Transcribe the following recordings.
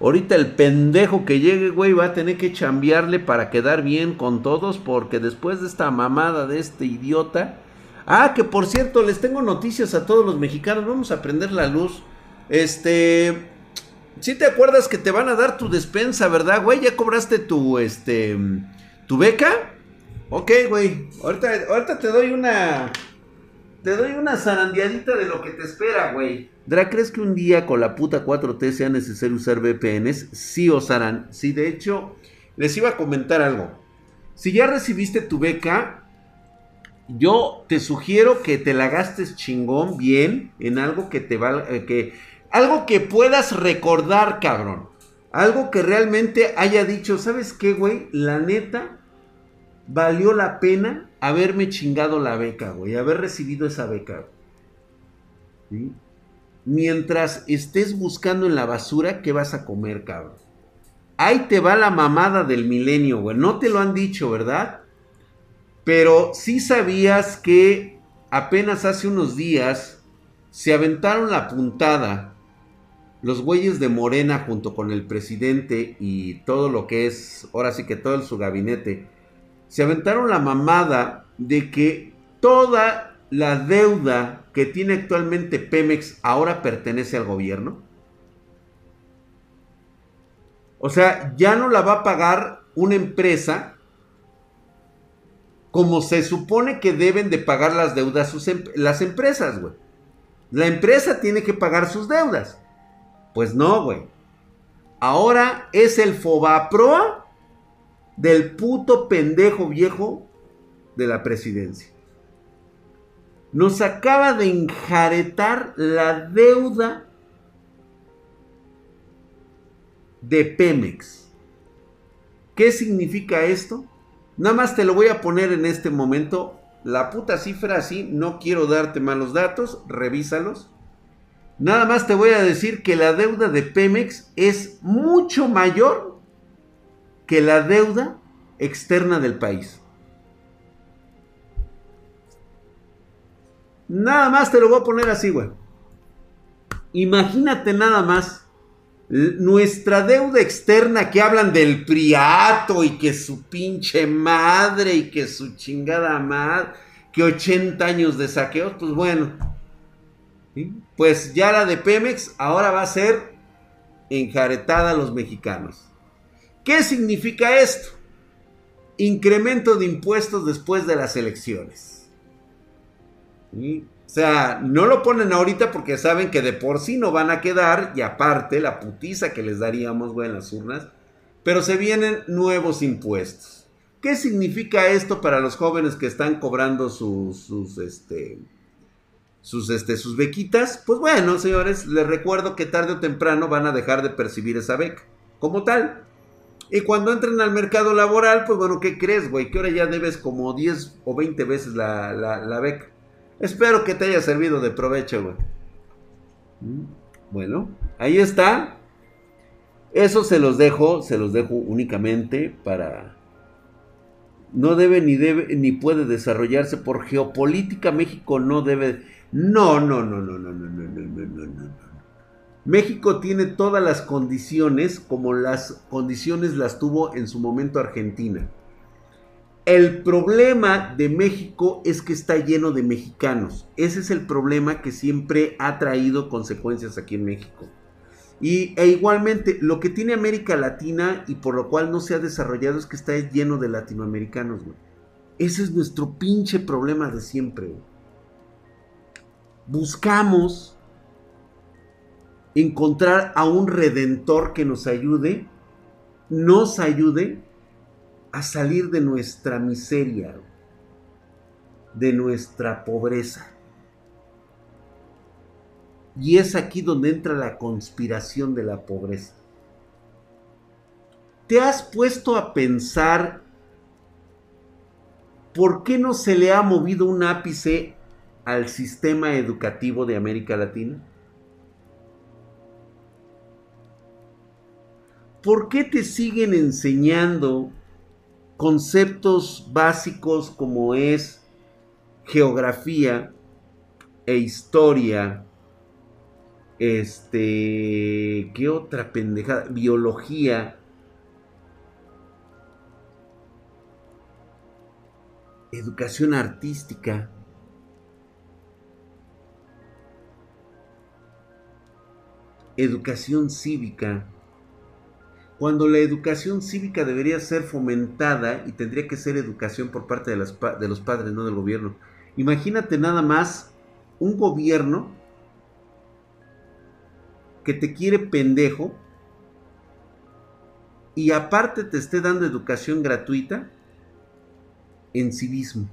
Ahorita el pendejo que llegue, güey, va a tener que chambearle para quedar bien con todos, porque después de esta mamada de este idiota. Ah, que por cierto, les tengo noticias a todos los mexicanos. Vamos a prender la luz. Este. Si te acuerdas que te van a dar tu despensa, ¿verdad, güey? ¿Ya cobraste tu, este, tu beca? Ok, güey. Ahorita, ahorita te doy una, te doy una zarandeadita de lo que te espera, güey. Dra, ¿crees que un día con la puta 4T sea necesario usar VPNs? Sí osarán. Sí, de hecho, les iba a comentar algo. Si ya recibiste tu beca, yo te sugiero que te la gastes chingón, bien, en algo que te valga, eh, que algo que puedas recordar, cabrón. Algo que realmente haya dicho, ¿sabes qué, güey? La neta, valió la pena haberme chingado la beca, güey. Haber recibido esa beca. Mientras estés buscando en la basura, ¿qué vas a comer, cabrón? Ahí te va la mamada del milenio, güey. No te lo han dicho, ¿verdad? Pero sí sabías que apenas hace unos días se aventaron la puntada los güeyes de Morena junto con el presidente y todo lo que es, ahora sí que todo su gabinete, se aventaron la mamada de que toda la deuda que tiene actualmente Pemex ahora pertenece al gobierno. O sea, ya no la va a pagar una empresa como se supone que deben de pagar las deudas em-, las empresas, güey. La empresa tiene que pagar sus deudas. Pues no, güey. Ahora es el Fobaproa del puto pendejo viejo de la presidencia. Nos acaba de enjaretar la deuda de Pemex. ¿Qué significa esto? Nada más te lo voy a poner en este momento. La puta cifra así, no quiero darte malos datos, revísalos. Nada más te voy a decir que la deuda de Pemex es mucho mayor que la deuda externa del país. Nada más te lo voy a poner así, güey. Imagínate nada más nuestra deuda externa que hablan del priato y que su pinche madre y que su chingada madre, que 80 años de saqueos, pues bueno, pues ya la de Pemex ahora va a ser enjaretada a los mexicanos. ¿Qué significa esto? Incremento de impuestos después de las elecciones. O sea, no lo ponen ahorita porque saben que de por sí no van a quedar y aparte la putiza que les daríamos, güey, en las urnas. Pero se vienen nuevos impuestos. ¿Qué significa esto para los jóvenes que están cobrando sus, sus, este, sus, este, sus bequitas, pues bueno, señores, les recuerdo que tarde o temprano van a dejar de percibir esa beca como tal. Y cuando entren al mercado laboral, pues bueno, ¿qué crees, güey? Que ahora ya debes como 10 o 20 veces la, la, beca. Espero que te haya servido de provecho, güey. Mm, bueno, ahí está. Eso se los dejo, se los dejo únicamente para... No debe ni debe ni puede desarrollarse por geopolítica. México no debe no, no, no, no, no, no, no, no, no, no, no. México tiene todas las condiciones como las condiciones las tuvo en su momento Argentina. El problema de México es que está lleno de mexicanos. Ese es el problema que siempre ha traído consecuencias aquí en México. Y e igualmente, lo que tiene América Latina y por lo cual no se ha desarrollado es que está lleno de latinoamericanos. Ese es nuestro pinche problema de siempre, buscamos encontrar a un redentor que nos ayude, nos ayude a salir de nuestra miseria, de nuestra pobreza. Y es aquí donde entra la conspiración de la pobreza. ¿Te has puesto a pensar por qué no se le ha movido un ápice al sistema educativo de América Latina? ¿Por qué te siguen enseñando conceptos básicos como es geografía e historia Este, ¿qué otra pendejada? Biología. Educación artística. Educación cívica. Cuando la educación cívica debería ser fomentada y tendría que ser educación por parte de, los padres, no del gobierno. Imagínate nada más un gobierno que te quiere pendejo y aparte te esté dando educación gratuita en civismo,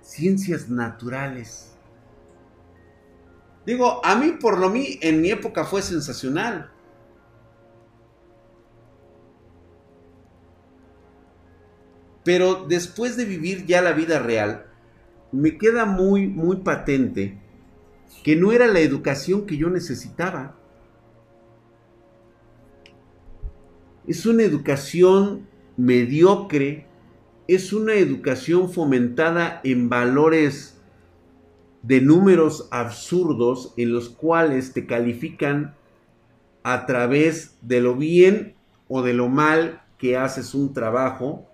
ciencias naturales. Digo, a mí por lo mí en mi época fue sensacional. Pero después de vivir ya la vida real, me queda muy, muy patente que no era la educación que yo necesitaba. Es una educación mediocre, es una educación fomentada en valores de números absurdos en los cuales te califican a través de lo bien o de lo mal que haces un trabajo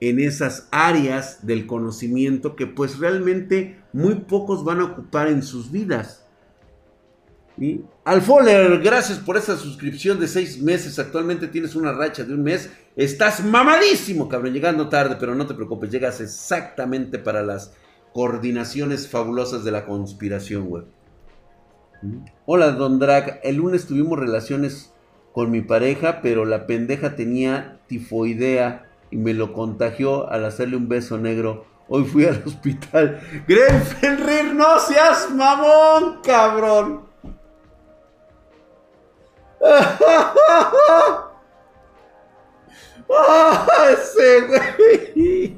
en esas áreas del conocimiento que pues realmente muy pocos van a ocupar en sus vidas. ¿Y? Alfoller, gracias por esa suscripción de seis meses. Actualmente tienes una racha de un mes. Estás mamadísimo, cabrón. Llegando tarde, pero no te preocupes. Llegas exactamente para las coordinaciones fabulosas de la conspiración, güey. Hola, Don Drag. El lunes tuvimos relaciones con mi pareja, pero la pendeja tenía tifoidea y me lo contagió al hacerle un beso negro. Hoy fui al hospital. Grenfenrir, no seas mamón, cabrón. ese güey.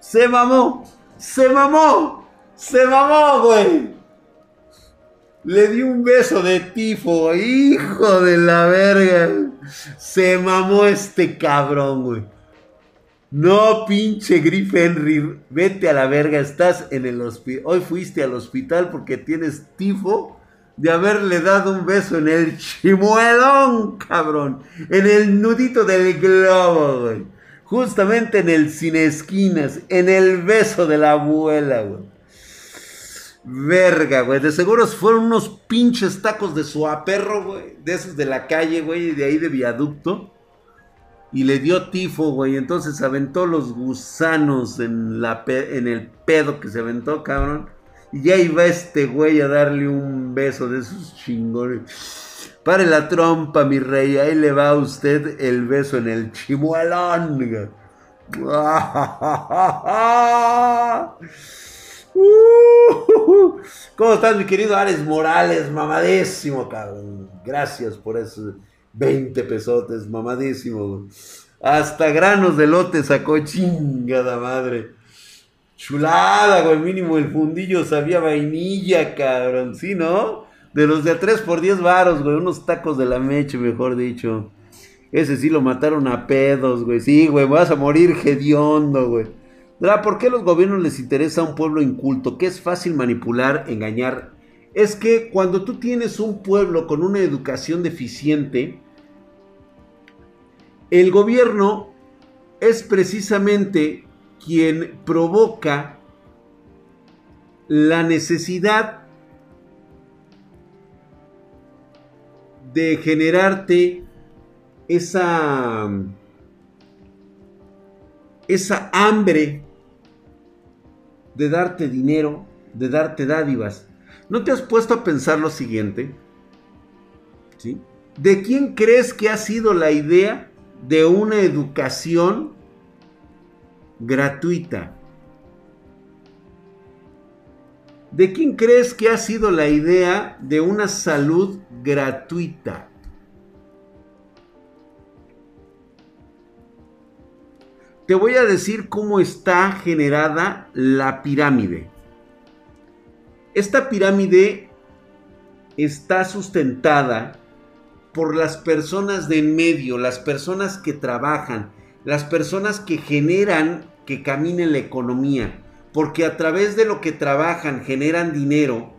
Se mamó. Se mamó. Se mamó, güey. Le di un beso de tifo, hijo de la verga. Se mamó este cabrón, güey. No, pinche Griff Henry, vete a la verga, estás en el hospital. Hoy fuiste al hospital porque tienes tifo de haberle dado un beso en el chimuelón, cabrón. En el nudito del globo, güey. Justamente en el sin esquinas, en el beso de la abuela, güey. Verga, güey. De seguro fueron unos pinches tacos de suaperro, güey. De esos de la calle, güey, de ahí de viaducto y le dio tifo, güey. Entonces aventó los gusanos en, la en el pedo que se aventó, cabrón. Y ya iba este güey a darle un beso de esos chingones. Pare la trompa, mi rey. Ahí le va a usted el beso en el chimuelón. ¿Cómo estás, mi querido Ares Morales? Mamadísimo, cabrón. Gracias por eso 20 pesotes, mamadísimo. Hasta granos de lote sacó chingada madre. Chulada, güey. Mínimo el fundillo sabía vainilla, cabrón. ¿Sí, no? De los de a 3 por 10 varos, güey. Unos tacos de la meche, mejor dicho. Ese sí lo mataron a pedos, güey. Sí, güey. Vas a morir hediondo, güey. ¿Por qué a los gobiernos les interesa un pueblo inculto? Que es fácil manipular, engañar. Es que cuando tú tienes un pueblo con una educación deficiente, el gobierno es precisamente quien provoca la necesidad de generarte esa esa hambre de darte dinero, de darte dádivas. ¿No te has puesto a pensar lo siguiente? ¿Sí? ¿De quién crees que ha sido la idea de una educación gratuita. ¿De quién crees que ha sido la idea de una salud gratuita? Te voy a decir cómo está generada la pirámide. Esta pirámide está sustentada por las personas de en medio, las personas que trabajan, las personas que generan que camine la economía, porque a través de lo que trabajan generan dinero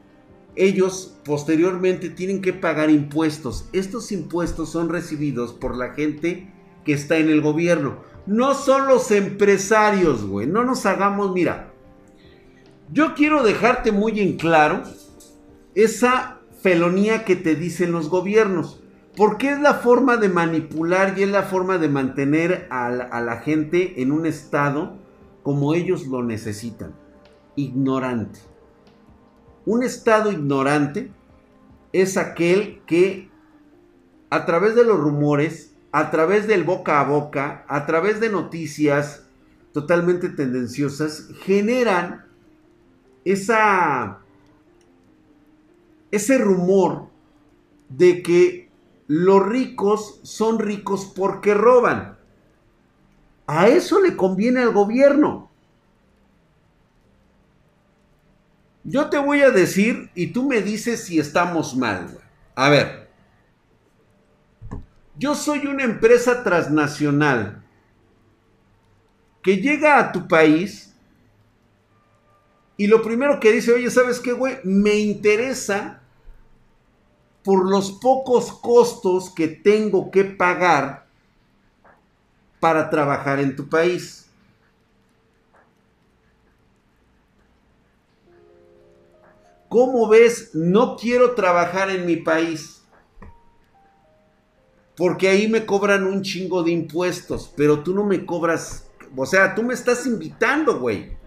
ellos posteriormente tienen que pagar impuestos. Estos impuestos son recibidos por la gente que está en el gobierno. No son los empresarios, güey. No nos hagamos, mira. Yo quiero dejarte muy en claro esa felonía que te dicen los gobiernos. Porque es la forma de manipular y es la forma de mantener a la, a la gente en un estado como ellos lo necesitan. Ignorante. Un estado ignorante es aquel que a través de los rumores, a través del boca a boca, a través de noticias totalmente tendenciosas, generan esa, ese rumor de que los ricos son ricos porque roban. A eso le conviene al gobierno. Yo te voy a decir y tú me dices si estamos mal. A ver. Yo soy una empresa transnacional que llega a tu país y lo primero que dice, oye, ¿sabes qué, güey? Me interesa por los pocos costos que tengo que pagar para trabajar en tu país. ¿Cómo ves? No quiero trabajar en mi país. Porque ahí me cobran un chingo de impuestos, pero tú no me cobras, o sea, tú me estás invitando, güey,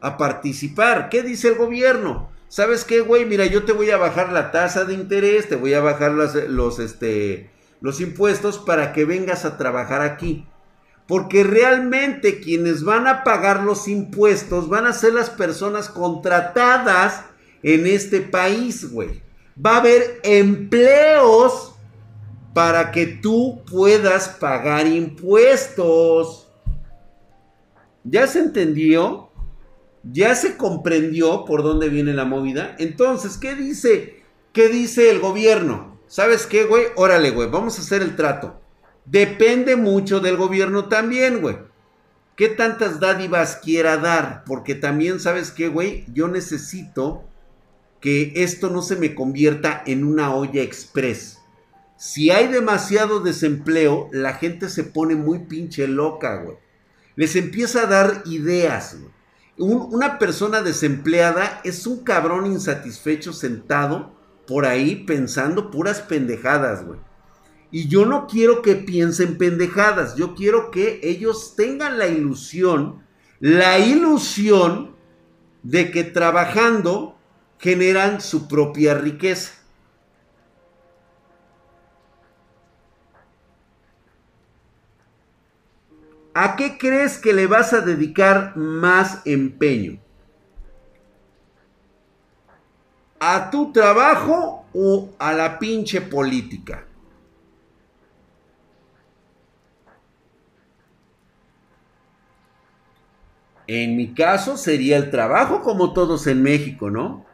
a participar. ¿Qué dice el gobierno? ¿Sabes qué, güey? Mira, yo te voy a bajar la tasa de interés, te voy a bajar los, los, este, los impuestos para que vengas a trabajar aquí. Porque realmente quienes van a pagar los impuestos van a ser las personas contratadas en este país, güey. Va a haber empleos para que tú puedas pagar impuestos. ¿Ya se entendió? ¿Ya se comprendió por dónde viene la movida? Entonces, ¿qué dice? ¿Qué dice el gobierno? ¿Sabes qué, güey? Órale, güey, vamos a hacer el trato. Depende mucho del gobierno también, güey. ¿Qué tantas dádivas quiera dar? Porque también, ¿sabes qué, güey? Yo necesito que esto no se me convierta en una olla express. Si hay demasiado desempleo, la gente se pone muy pinche loca, güey. Les empieza a dar ideas, una persona desempleada es un cabrón insatisfecho sentado por ahí pensando puras pendejadas, güey. Y yo no quiero que piensen pendejadas, yo quiero que ellos tengan la ilusión, la ilusión de que trabajando generan su propia riqueza. ¿A qué crees que le vas a dedicar más empeño? ¿A tu trabajo o a la pinche política? En mi caso sería el trabajo como todos en México, ¿no?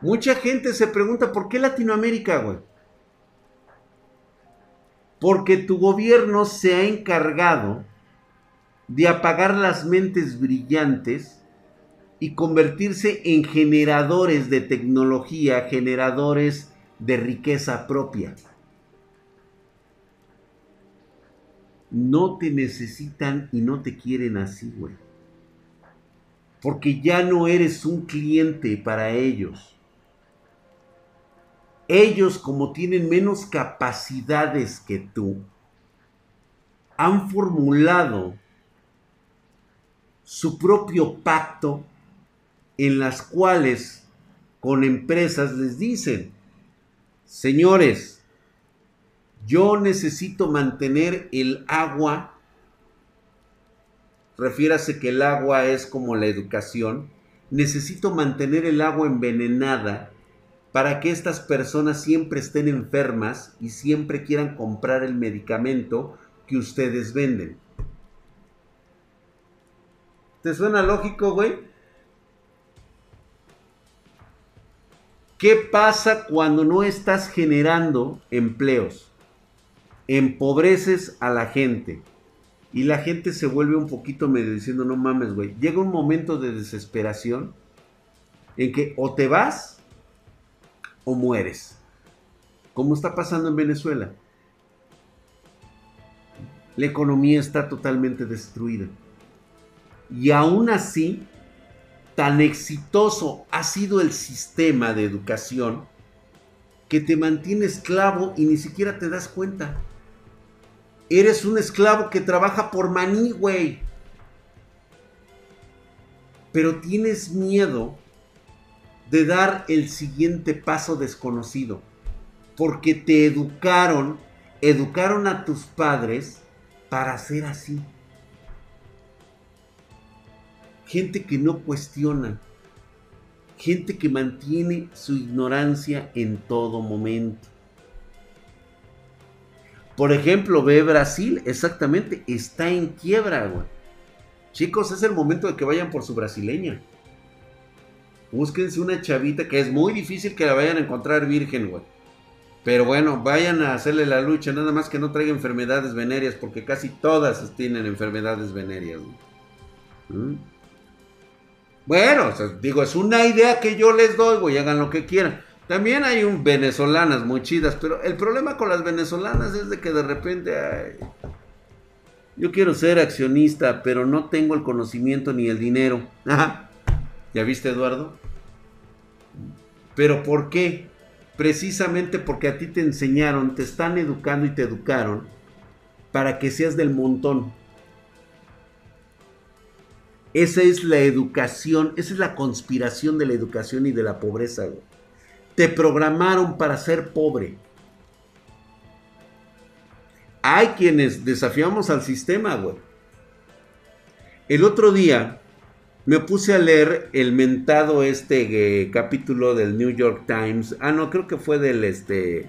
Mucha gente se pregunta, ¿por qué Latinoamérica, güey? Porque tu gobierno se ha encargado de apagar las mentes brillantes y convertirse en generadores de tecnología, generadores de riqueza propia. No te necesitan y no te quieren así, güey. Porque ya no eres un cliente para ellos ellos como tienen menos capacidades que tú, han formulado su propio pacto en las cuales con empresas les dicen, señores, yo necesito mantener el agua, refiérase que el agua es como la educación, necesito mantener el agua envenenada para que estas personas siempre estén enfermas y siempre quieran comprar el medicamento que ustedes venden. ¿Te suena lógico, güey? ¿Qué pasa cuando no estás generando empleos? Empobreces a la gente. Y la gente se vuelve un poquito medio diciendo, no mames, güey. Llega un momento de desesperación en que o te vas o mueres. Como está pasando en Venezuela. La economía está totalmente destruida. Y aún así, tan exitoso ha sido el sistema de educación que te mantiene esclavo y ni siquiera te das cuenta. Eres un esclavo que trabaja por maní, güey. Pero tienes miedo de dar el siguiente paso desconocido. Porque te educaron, educaron a tus padres para ser así. Gente que no cuestiona. Gente que mantiene su ignorancia en todo momento. Por ejemplo, ve Brasil, exactamente, está en quiebra. Chicos, es el momento de que vayan por su brasileña. Búsquense una chavita que es muy difícil que la vayan a encontrar virgen, güey. Pero bueno, vayan a hacerle la lucha, nada más que no traiga enfermedades venéreas, porque casi todas tienen enfermedades venéreas. ¿Mm? Bueno, digo, es una idea que yo les doy, güey, hagan lo que quieran. También hay un venezolanas muy chidas, pero el problema con las venezolanas es de que de repente yo quiero ser accionista, pero no tengo el conocimiento ni el dinero. ¿Ya viste, Eduardo? Pero ¿por qué? Precisamente porque a ti te enseñaron, te están educando y te educaron para que seas del montón. Esa es la educación, esa es la conspiración de la educación y de la pobreza. Te programaron para ser pobre. Hay quienes desafiamos al sistema, güey. El otro día me puse a leer el mentado este eh, capítulo del New York Times. Ah, no, creo que fue del este.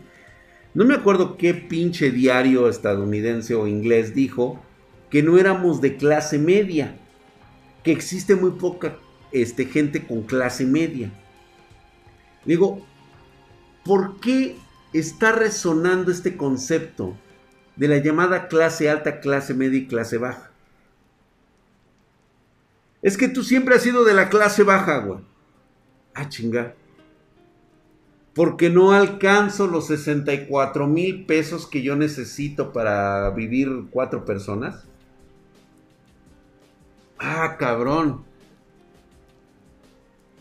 No me acuerdo qué pinche diario estadounidense o inglés dijo que no éramos de clase media. Que existe muy poca este, gente con clase media. Digo, ¿Por qué está resonando este concepto de la llamada clase alta, clase media y clase baja? Es que tú siempre has sido de la clase baja, güey. Ah, chinga. Porque no alcanzo los 64 mil pesos que yo necesito para vivir cuatro personas. Ah, cabrón.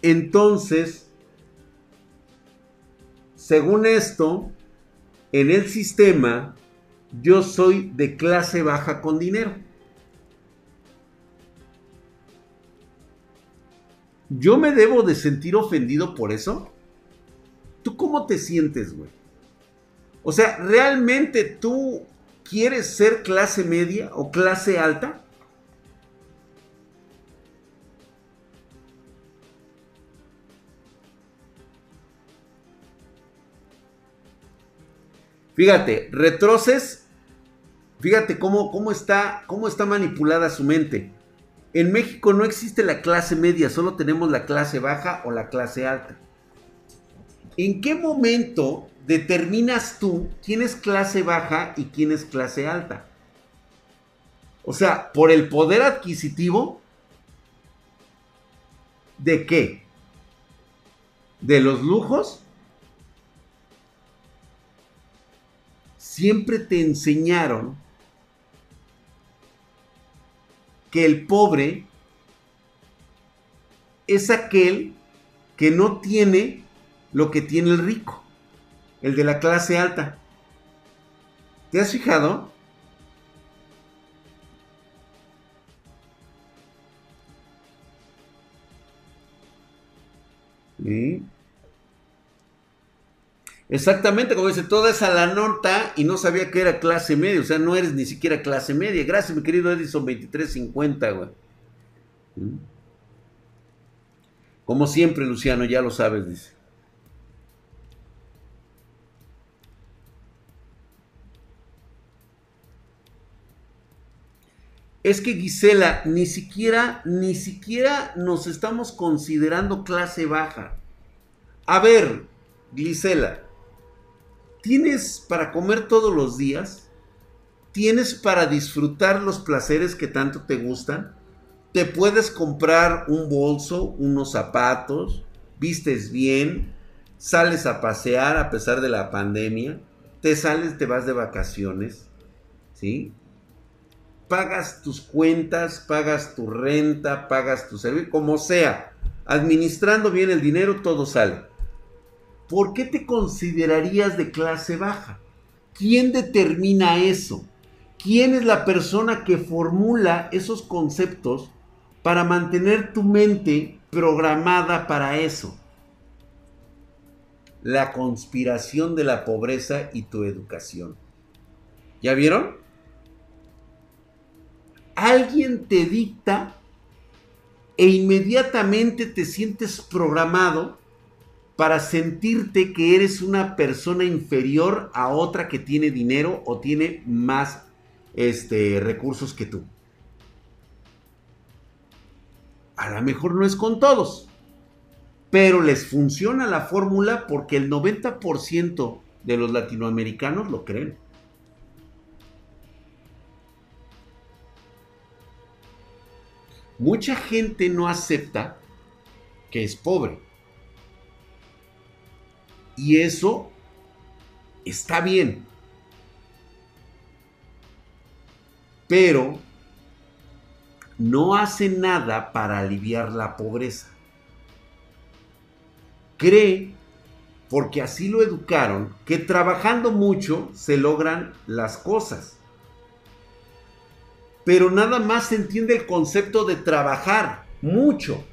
Entonces, según esto, en el sistema, yo soy de clase baja con dinero. ¿Yo me debo de sentir ofendido por eso? ¿Tú cómo te sientes, güey? O sea, ¿realmente tú quieres ser clase media o clase alta? Fíjate, retroces, fíjate cómo, cómo, está, cómo está manipulada su mente. En México no existe la clase media, solo tenemos la clase baja o la clase alta. ¿En qué momento determinas tú quién es clase baja y quién es clase alta? O sea, por el poder adquisitivo, ¿de qué? ¿De los lujos? siempre te enseñaron que el pobre es aquel que no tiene lo que tiene el rico, el de la clase alta. ¿Te has fijado? Exactamente, como dice, toda esa la nota y no sabía que era clase media, o sea, no eres ni siquiera clase media. Gracias, mi querido Edison 2350, güey. ¿Mm? Como siempre, Luciano, ya lo sabes, dice. Es que Gisela, ni siquiera, ni siquiera nos estamos considerando clase baja. A ver, Gisela, ¿Tienes para comer todos los días? tienes para disfrutar los placeres que tanto te gustan. Te puedes comprar un bolso, unos zapatos, vistes bien, sales a pasear a pesar de la pandemia, te sales, te vas de vacaciones, ¿sí? Pagas tus cuentas, pagas tu renta, pagas tu servicio, como sea. Administrando bien el dinero, todo sale. ¿Por qué te considerarías de clase baja? ¿Quién determina eso? ¿Quién es la persona que formula esos conceptos para mantener tu mente programada para eso? La conspiración de la pobreza y tu educación. ¿Ya vieron? Alguien te dicta e inmediatamente te sientes programado para sentirte que eres una persona inferior a otra que tiene dinero o tiene más este, recursos que tú. A lo mejor no es con todos, pero les funciona la fórmula porque el 90% de los latinoamericanos lo creen. Mucha gente no acepta que es pobre. Y eso está bien. pero no hace nada para aliviar la pobreza. Cree, porque así lo educaron, que trabajando mucho se logran las cosas. Pero nada más se entiende el concepto de trabajar mucho.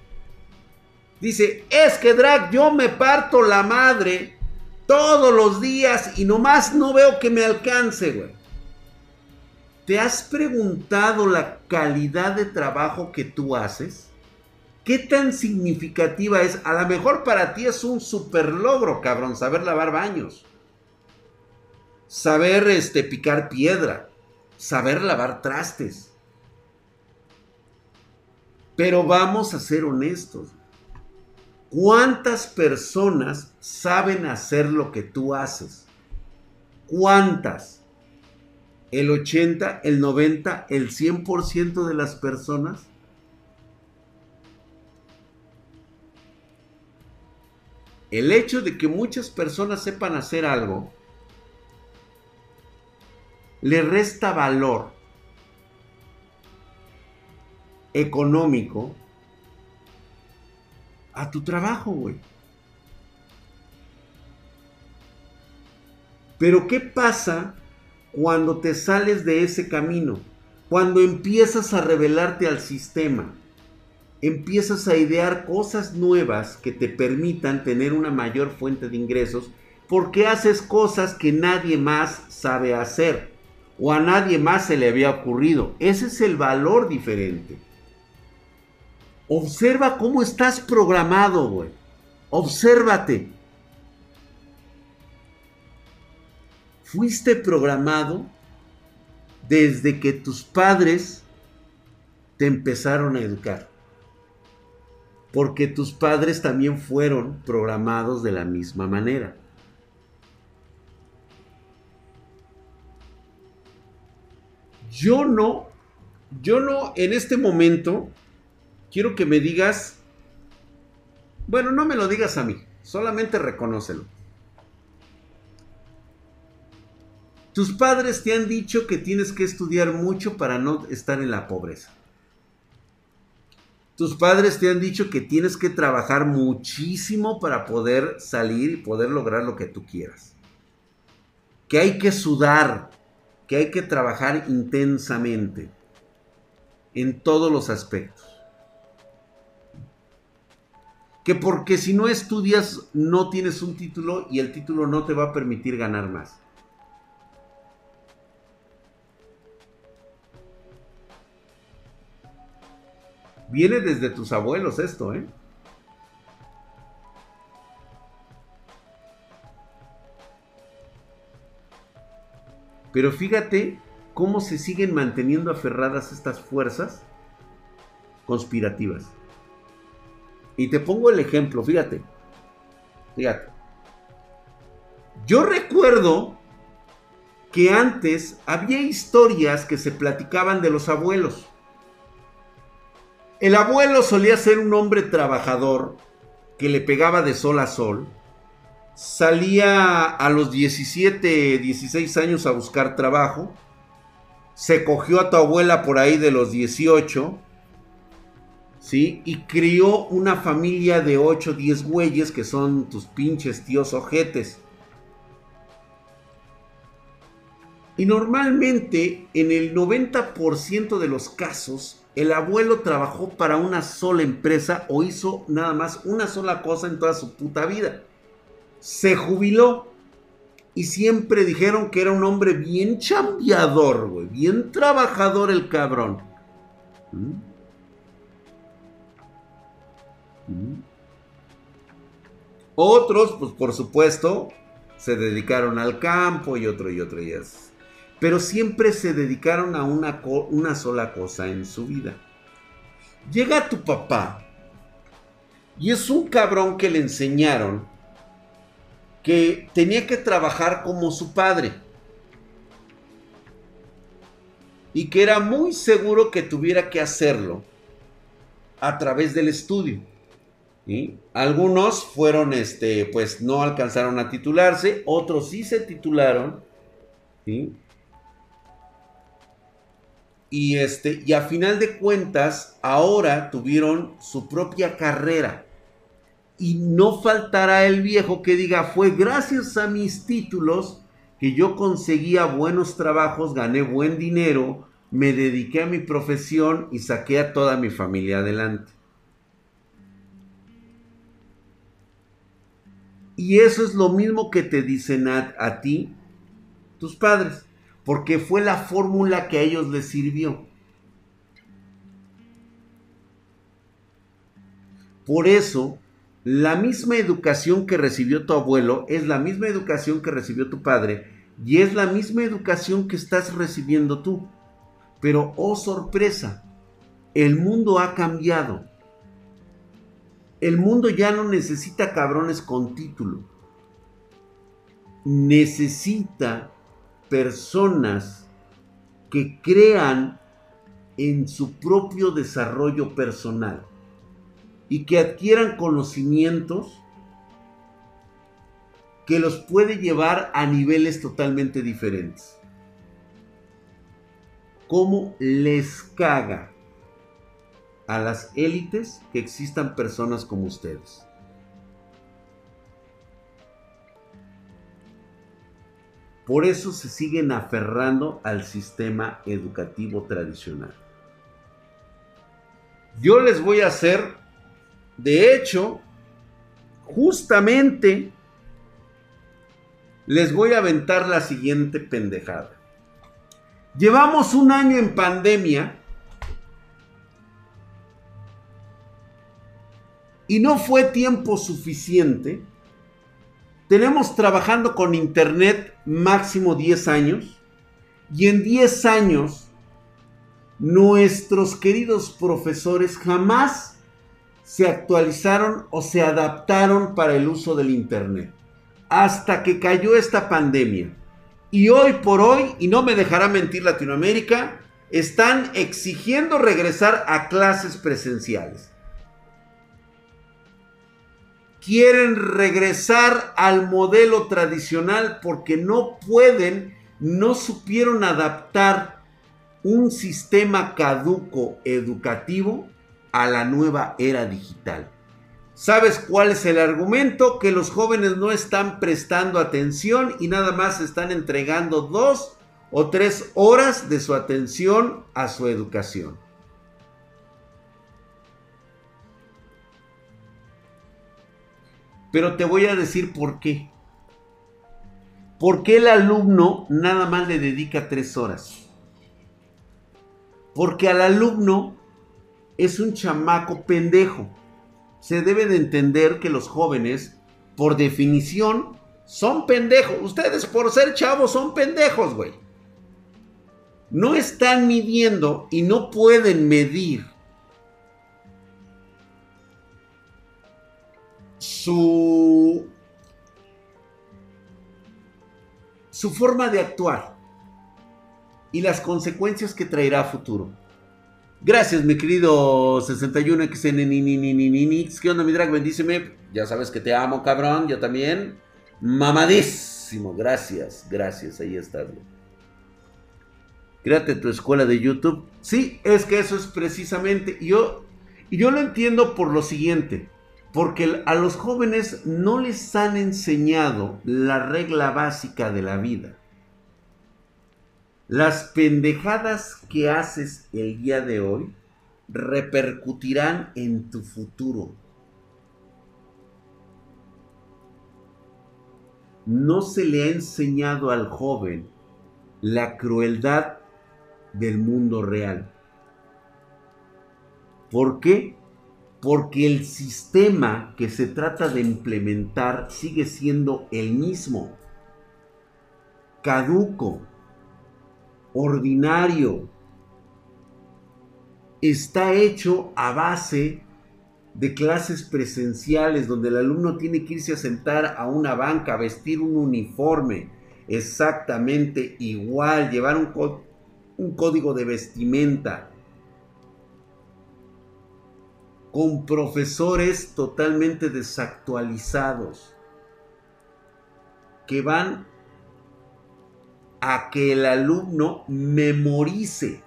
Dice, es que Drag, yo me parto la madre todos los días y nomás no veo que me alcance, güey. ¿Te has preguntado la calidad de trabajo que tú haces? ¿Qué tan significativa es? A lo mejor para ti es un super logro, cabrón, saber lavar baños. Saber este, picar piedra. Saber lavar trastes. Pero vamos a ser honestos. ¿Cuántas personas saben hacer lo que tú haces? ¿Cuántas? el 80, el 90, el 100% de las personas el hecho de que muchas personas sepan hacer algo le resta valor económico a tu trabajo, güey. Pero ¿qué pasa cuando te sales de ese camino, cuando empiezas a revelarte al sistema, empiezas a idear cosas nuevas que te permitan tener una mayor fuente de ingresos, porque haces cosas que nadie más sabe hacer o a nadie más se le había ocurrido. Ese es el valor diferente. Observa cómo estás programado, güey. Obsérvate. fuiste programado desde que tus padres te empezaron a educar. Porque tus padres también fueron programados de la misma manera. Yo no, yo no, en este momento, quiero que me digas, bueno, no me lo digas a mí, solamente reconócelo. Tus padres te han dicho que tienes que estudiar mucho para no estar en la pobreza. Tus padres te han dicho que tienes que trabajar muchísimo para poder salir y poder lograr lo que tú quieras. Que hay que sudar, que hay que trabajar intensamente en todos los aspectos. Que porque si no estudias no tienes un título y el título no te va a permitir ganar más. Viene desde tus abuelos esto, ¿eh? Pero fíjate cómo se siguen manteniendo aferradas estas fuerzas conspirativas. Y te pongo el ejemplo, fíjate. Fíjate. Yo recuerdo que antes había historias que se platicaban de los abuelos. El abuelo solía ser un hombre trabajador que le pegaba de sol a sol. Salía a los 17, 16 años a buscar trabajo. Se cogió a tu abuela por ahí de los 18. ¿Sí? Y crió una familia de 8, 10 güeyes que son tus pinches tíos ojetes. Y normalmente, en el 90% de los casos, el abuelo trabajó para una sola empresa o hizo nada más una sola cosa en toda su puta vida. Se jubiló y siempre dijeron que era un hombre bien chambeador, güey, bien trabajador el cabrón. ¿Mm? Otros, pues por supuesto, se dedicaron al campo y otro y otro y eso pero siempre se dedicaron a una, una sola cosa en su vida. Llega tu papá y es un cabrón que le enseñaron que tenía que trabajar como su padre. Y que era muy seguro que tuviera que hacerlo a través del estudio. Algunos fueron, este, pues no alcanzaron a titularse, otros sí se titularon. ¿sí? Y, este, y a final de cuentas, ahora tuvieron su propia carrera. Y no faltará el viejo que diga, fue gracias a mis títulos que yo conseguía buenos trabajos, gané buen dinero, me dediqué a mi profesión y saqué a toda mi familia adelante. Y eso es lo mismo que te dicen a, a ti tus padres porque fue la fórmula que a ellos les sirvió. Por eso, la misma educación que recibió tu abuelo es la misma educación que recibió tu padre y es la misma educación que estás recibiendo tú. Pero, oh sorpresa, el mundo ha cambiado. El mundo ya no necesita cabrones con título. Necesita personas que crean en su propio desarrollo personal y que adquieran conocimientos que los puede llevar a niveles totalmente diferentes. ¿Cómo les caga a las élites que existan personas como ustedes? Por eso se siguen aferrando al sistema educativo tradicional. Yo les voy a hacer, de hecho, justamente les voy a aventar la siguiente pendejada. Llevamos un año en pandemia y no fue tiempo suficiente tenemos trabajando con Internet máximo 10 años y en 10 años nuestros queridos profesores jamás se actualizaron o se adaptaron para el uso del Internet. Hasta que cayó esta pandemia. Y hoy por hoy, y no me dejará mentir Latinoamérica, están exigiendo regresar a clases presenciales quieren regresar al modelo tradicional porque no pueden, no supieron adaptar un sistema caduco educativo a la nueva era digital. ¿Sabes cuál es el argumento? Que los jóvenes no están prestando atención y nada más están entregando dos o tres horas de su atención a su educación. Pero te voy a decir por qué. ¿Por qué el alumno nada más le dedica tres horas? Porque al alumno es un chamaco pendejo. Se debe de entender que los jóvenes, por definición, son pendejos. Ustedes por ser chavos son pendejos, güey. No están midiendo y no pueden medir su, su forma de actuar. y las consecuencias que traerá a futuro. Gracias, mi querido 61XN. ¿Qué onda, mi drag? Bendíceme. Ya sabes que te amo, cabrón. Yo también. Mamadísimo. Gracias, gracias. Ahí estás, Créate tu escuela de YouTube. Sí, es que eso es precisamente. Yo, yo lo entiendo por lo siguiente. Porque a los jóvenes no les han enseñado la regla básica de la vida. Las pendejadas que haces el día de hoy repercutirán en tu futuro. No se le ha enseñado al joven la crueldad del mundo real. ¿Por qué? Porque el sistema que se trata de implementar sigue siendo el mismo, caduco, ordinario, está hecho a base de clases presenciales donde el alumno tiene que irse a sentar a una banca, vestir un uniforme exactamente igual, llevar un, un código de vestimenta, con profesores totalmente desactualizados que van a que el alumno memorice.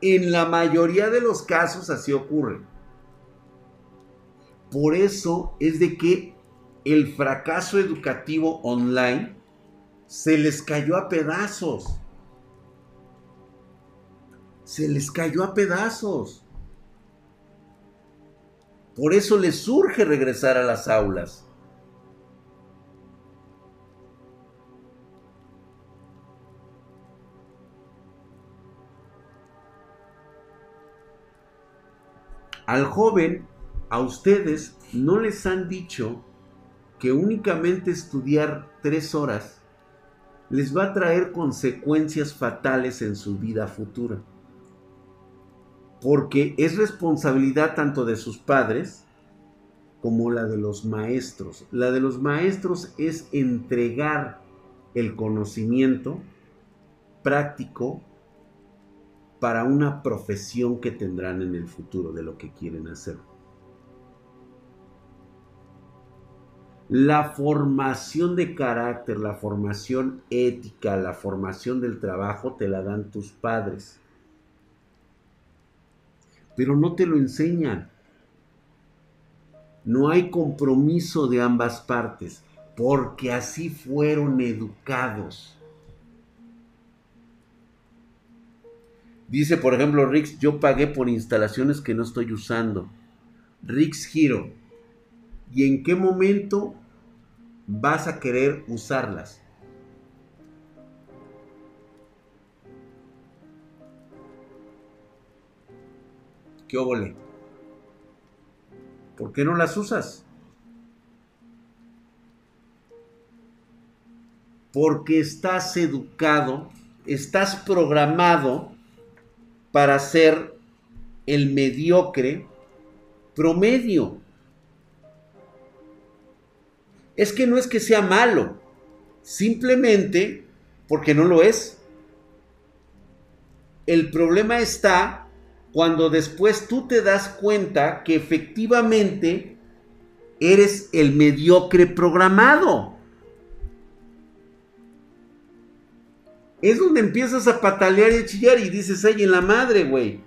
En la mayoría de los casos así ocurre. Por eso es de que el fracaso educativo online se les cayó a pedazos. Se les cayó a pedazos. Por eso les surge regresar a las aulas. Al joven, a ustedes, no les han dicho que únicamente estudiar tres horas les va a traer consecuencias fatales en su vida futura porque es responsabilidad tanto de sus padres como la de los maestros. La de los maestros es entregar el conocimiento práctico para una profesión que tendrán en el futuro de lo que quieren hacer. La formación de carácter, la formación ética, la formación del trabajo te la dan tus padres pero no te lo enseñan. No hay compromiso de ambas partes, porque así fueron educados. Dice, por ejemplo, Rix, yo pagué por instalaciones que no estoy usando. Rix Giro. ¿Y en qué momento vas a querer usarlas? ¿Qué óvole? ¿Por qué no las usas? Porque estás educado, estás programado para ser el mediocre promedio. Es que no es que sea malo, simplemente porque no lo es. El problema está cuando después tú te das cuenta que efectivamente eres el mediocre programado. Es donde empiezas a patalear y a chillar y dices, ay, en la madre, güey.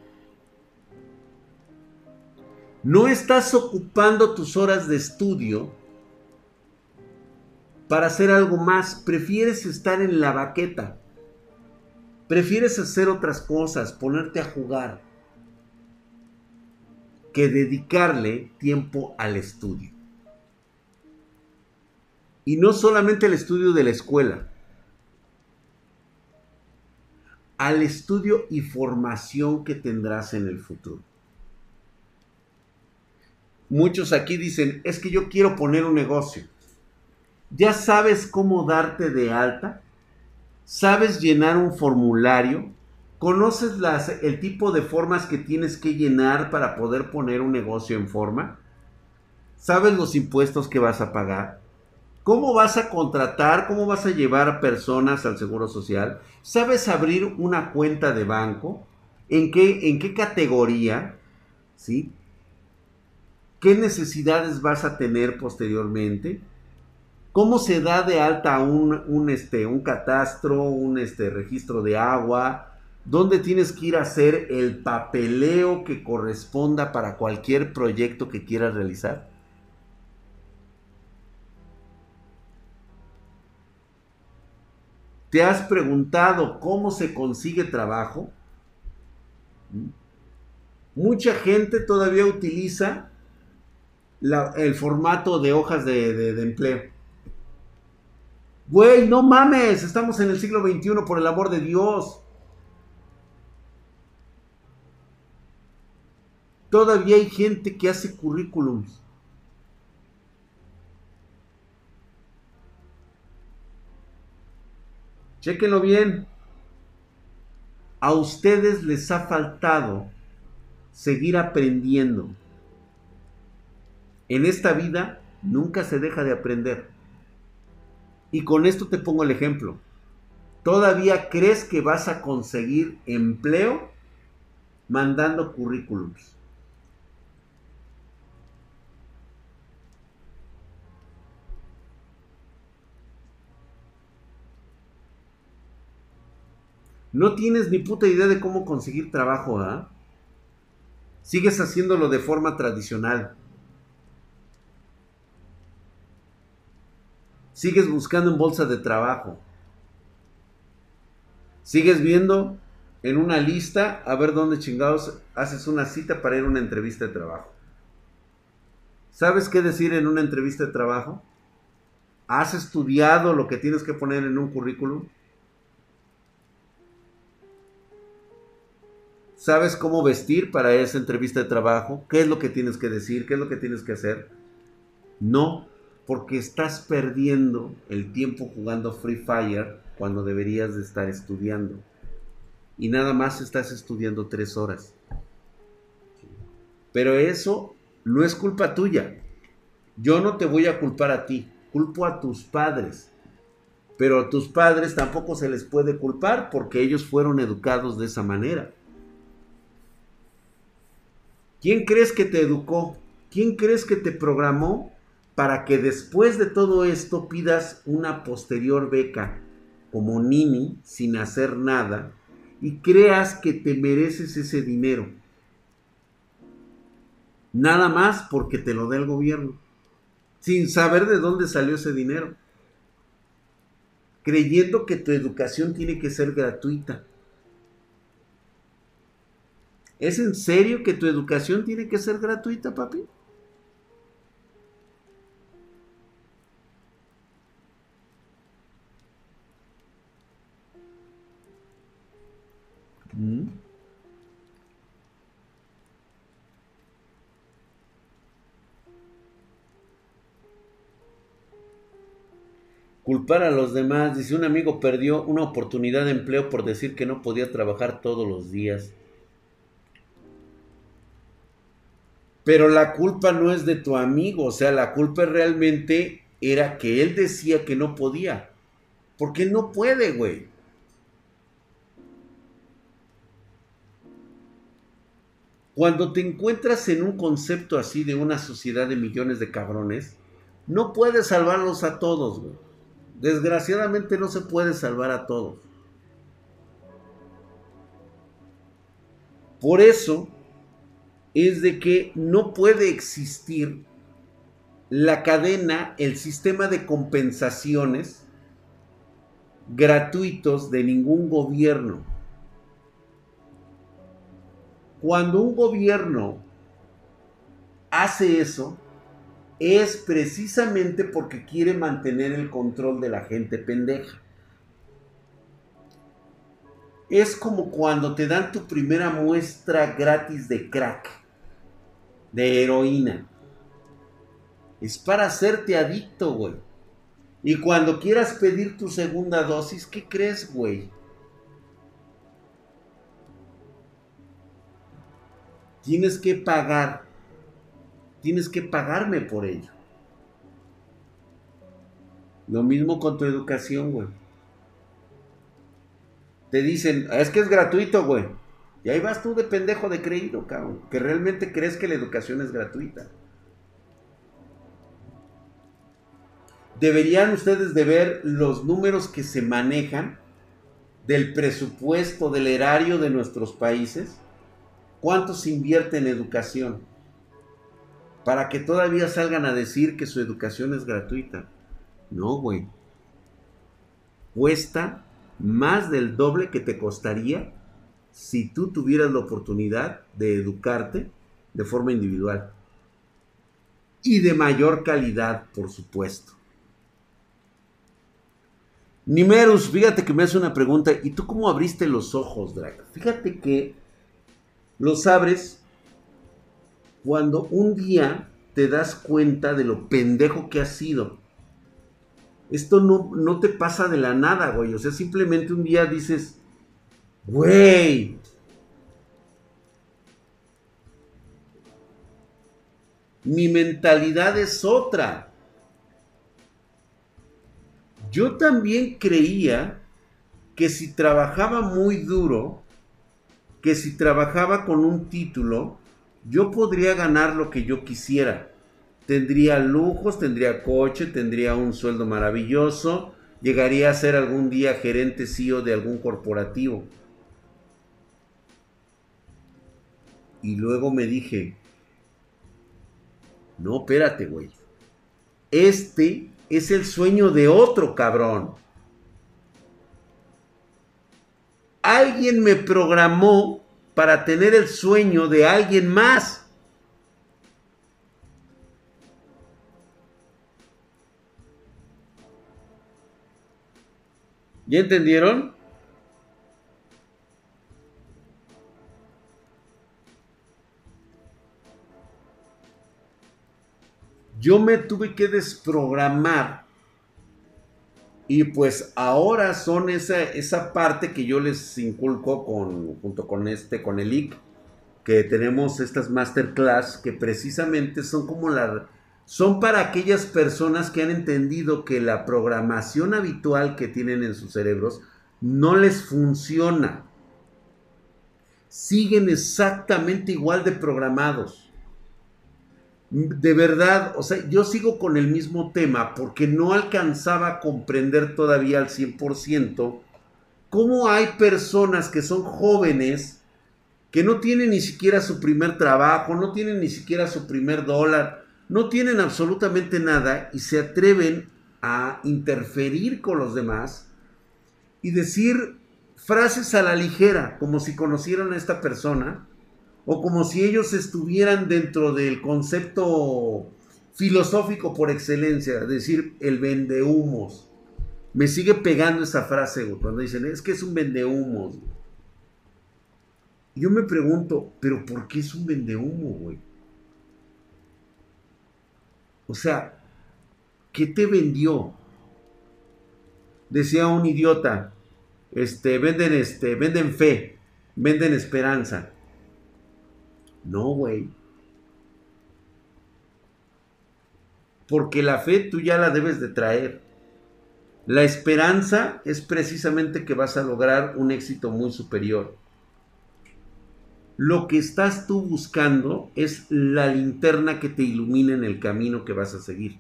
No estás ocupando tus horas de estudio para hacer algo más. Prefieres estar en la baqueta. Prefieres hacer otras cosas, ponerte a jugar que dedicarle tiempo al estudio. Y no solamente al estudio de la escuela, al estudio y formación que tendrás en el futuro. Muchos aquí dicen, es que yo quiero poner un negocio. ¿Ya sabes cómo darte de alta? ¿Sabes llenar un formulario? ¿Conoces las, el tipo de formas que tienes que llenar para poder poner un negocio en forma? ¿Sabes los impuestos que vas a pagar? ¿Cómo vas a contratar? ¿Cómo vas a llevar a personas al Seguro Social? ¿Sabes abrir una cuenta de banco? ¿En qué, en qué categoría? ¿Sí? ¿Qué necesidades vas a tener posteriormente? ¿Cómo se da de alta un, un, este, un catastro, un este, registro de agua? ¿Dónde tienes que ir a hacer el papeleo que corresponda para cualquier proyecto que quieras realizar? ¿Te has preguntado cómo se consigue trabajo? Mucha gente todavía utiliza el formato de hojas de, de empleo. Güey, no mames, estamos en el siglo XXI, por el amor de Dios. Todavía hay gente que hace currículums. Chequenlo bien. A ustedes les ha faltado seguir aprendiendo. En esta vida nunca se deja de aprender. Y con esto te pongo el ejemplo. ¿Todavía crees que vas a conseguir empleo mandando currículums? No tienes ni puta idea de cómo conseguir trabajo, ¿ah? Sigues haciéndolo de forma tradicional. Sigues buscando en bolsa de trabajo. Sigues viendo en una lista a ver dónde chingados haces una cita para ir a una entrevista de trabajo. ¿Sabes qué decir en una entrevista de trabajo? ¿Has estudiado lo que tienes que poner en un currículum? ¿Sabes cómo vestir para esa entrevista de trabajo? ¿Qué es lo que tienes que decir? ¿Qué es lo que tienes que hacer? No, porque estás perdiendo el tiempo jugando Free Fire cuando deberías de estar estudiando. Y nada más estás estudiando tres horas. Pero eso no es culpa tuya. Yo no te voy a culpar a ti, culpo a tus padres. Pero a tus padres tampoco se les puede culpar porque ellos fueron educados de esa manera. ¿Quién crees que te educó? ¿Quién crees que te programó para que después de todo esto pidas una posterior beca como Nini sin hacer nada y creas que te mereces ese dinero? Nada más porque te lo da el gobierno, sin saber de dónde salió ese dinero, creyendo que tu educación tiene que ser gratuita. ¿Es en serio que tu educación tiene que ser gratuita, papi? ¿Mm? Culpar a los demás. Dice, un amigo perdió una oportunidad de empleo por decir que no podía trabajar todos los días. Pero la culpa no es de tu amigo, o sea, la culpa realmente era que él decía que no podía. Porque no puede, güey. Cuando te encuentras en un concepto así de una sociedad de millones de cabrones, no puedes salvarlos a todos, güey. Desgraciadamente no se puede salvar a todos. Por eso, es de que no puede existir la cadena, el sistema de compensaciones gratuitos de ningún gobierno. Cuando un gobierno hace eso, es precisamente porque quiere mantener el control de la gente pendeja. Es como cuando te dan tu primera muestra gratis de crack de heroína. Es para hacerte adicto, güey. Y cuando quieras pedir tu segunda dosis, ¿qué crees, güey? Tienes que pagar. Tienes que pagarme por ello. Lo mismo con tu educación, güey. Te dicen, es que es gratuito, güey. Y ahí vas tú de pendejo de creído, cabrón. Que realmente crees que la educación es gratuita. Deberían ustedes de ver los números que se manejan del presupuesto del erario de nuestros países. ¿Cuánto se invierte en educación? Para que todavía salgan a decir que su educación es gratuita. No, güey. Cuesta más del doble que te costaría si tú tuvieras la oportunidad de educarte de forma individual. Y de mayor calidad, por supuesto. Nimerus, fíjate que me hace una pregunta. ¿Y tú cómo abriste los ojos, Drag? Fíjate que los abres cuando un día te das cuenta de lo pendejo que has sido. Esto no, no te pasa de la nada, güey. O sea, simplemente un día dices, güey. Mi mentalidad es otra. Yo también creía que si trabajaba muy duro, que si trabajaba con un título, yo podría ganar lo que yo quisiera. Tendría lujos, tendría coche, tendría un sueldo maravilloso, llegaría a ser algún día gerente CEO de algún corporativo. Y luego me dije, no, espérate, güey. Este es el sueño de otro cabrón. Alguien me programó para tener el sueño de alguien más. ¿Ya entendieron? Yo me tuve que desprogramar y pues ahora son esa, esa parte que yo les inculco junto con este, con el IC, que tenemos estas masterclass que precisamente son como la son para aquellas personas que han entendido que la programación habitual que tienen en sus cerebros no les funciona. Siguen exactamente igual de programados. De verdad, o sea, yo sigo con el mismo tema porque no alcanzaba a comprender todavía al 100% cómo hay personas que son jóvenes que no tienen ni siquiera su primer trabajo, no tienen ni siquiera su primer dólar, no tienen absolutamente nada y se atreven a interferir con los demás y decir frases a la ligera, como si conocieran a esta persona o como si ellos estuvieran dentro del concepto filosófico por excelencia, decir el vendehumos. Me sigue pegando esa frase cuando dicen, es que es un vendehumos. Yo me pregunto, ¿pero por qué es un vendehumo, güey? O sea, ¿qué te vendió? Decía un idiota, este, venden, este, venden fe, venden esperanza. No, güey. Porque la fe tú ya la debes de traer. La esperanza es precisamente que vas a lograr un éxito muy superior. Lo que estás tú buscando es la linterna que te ilumine en el camino que vas a seguir.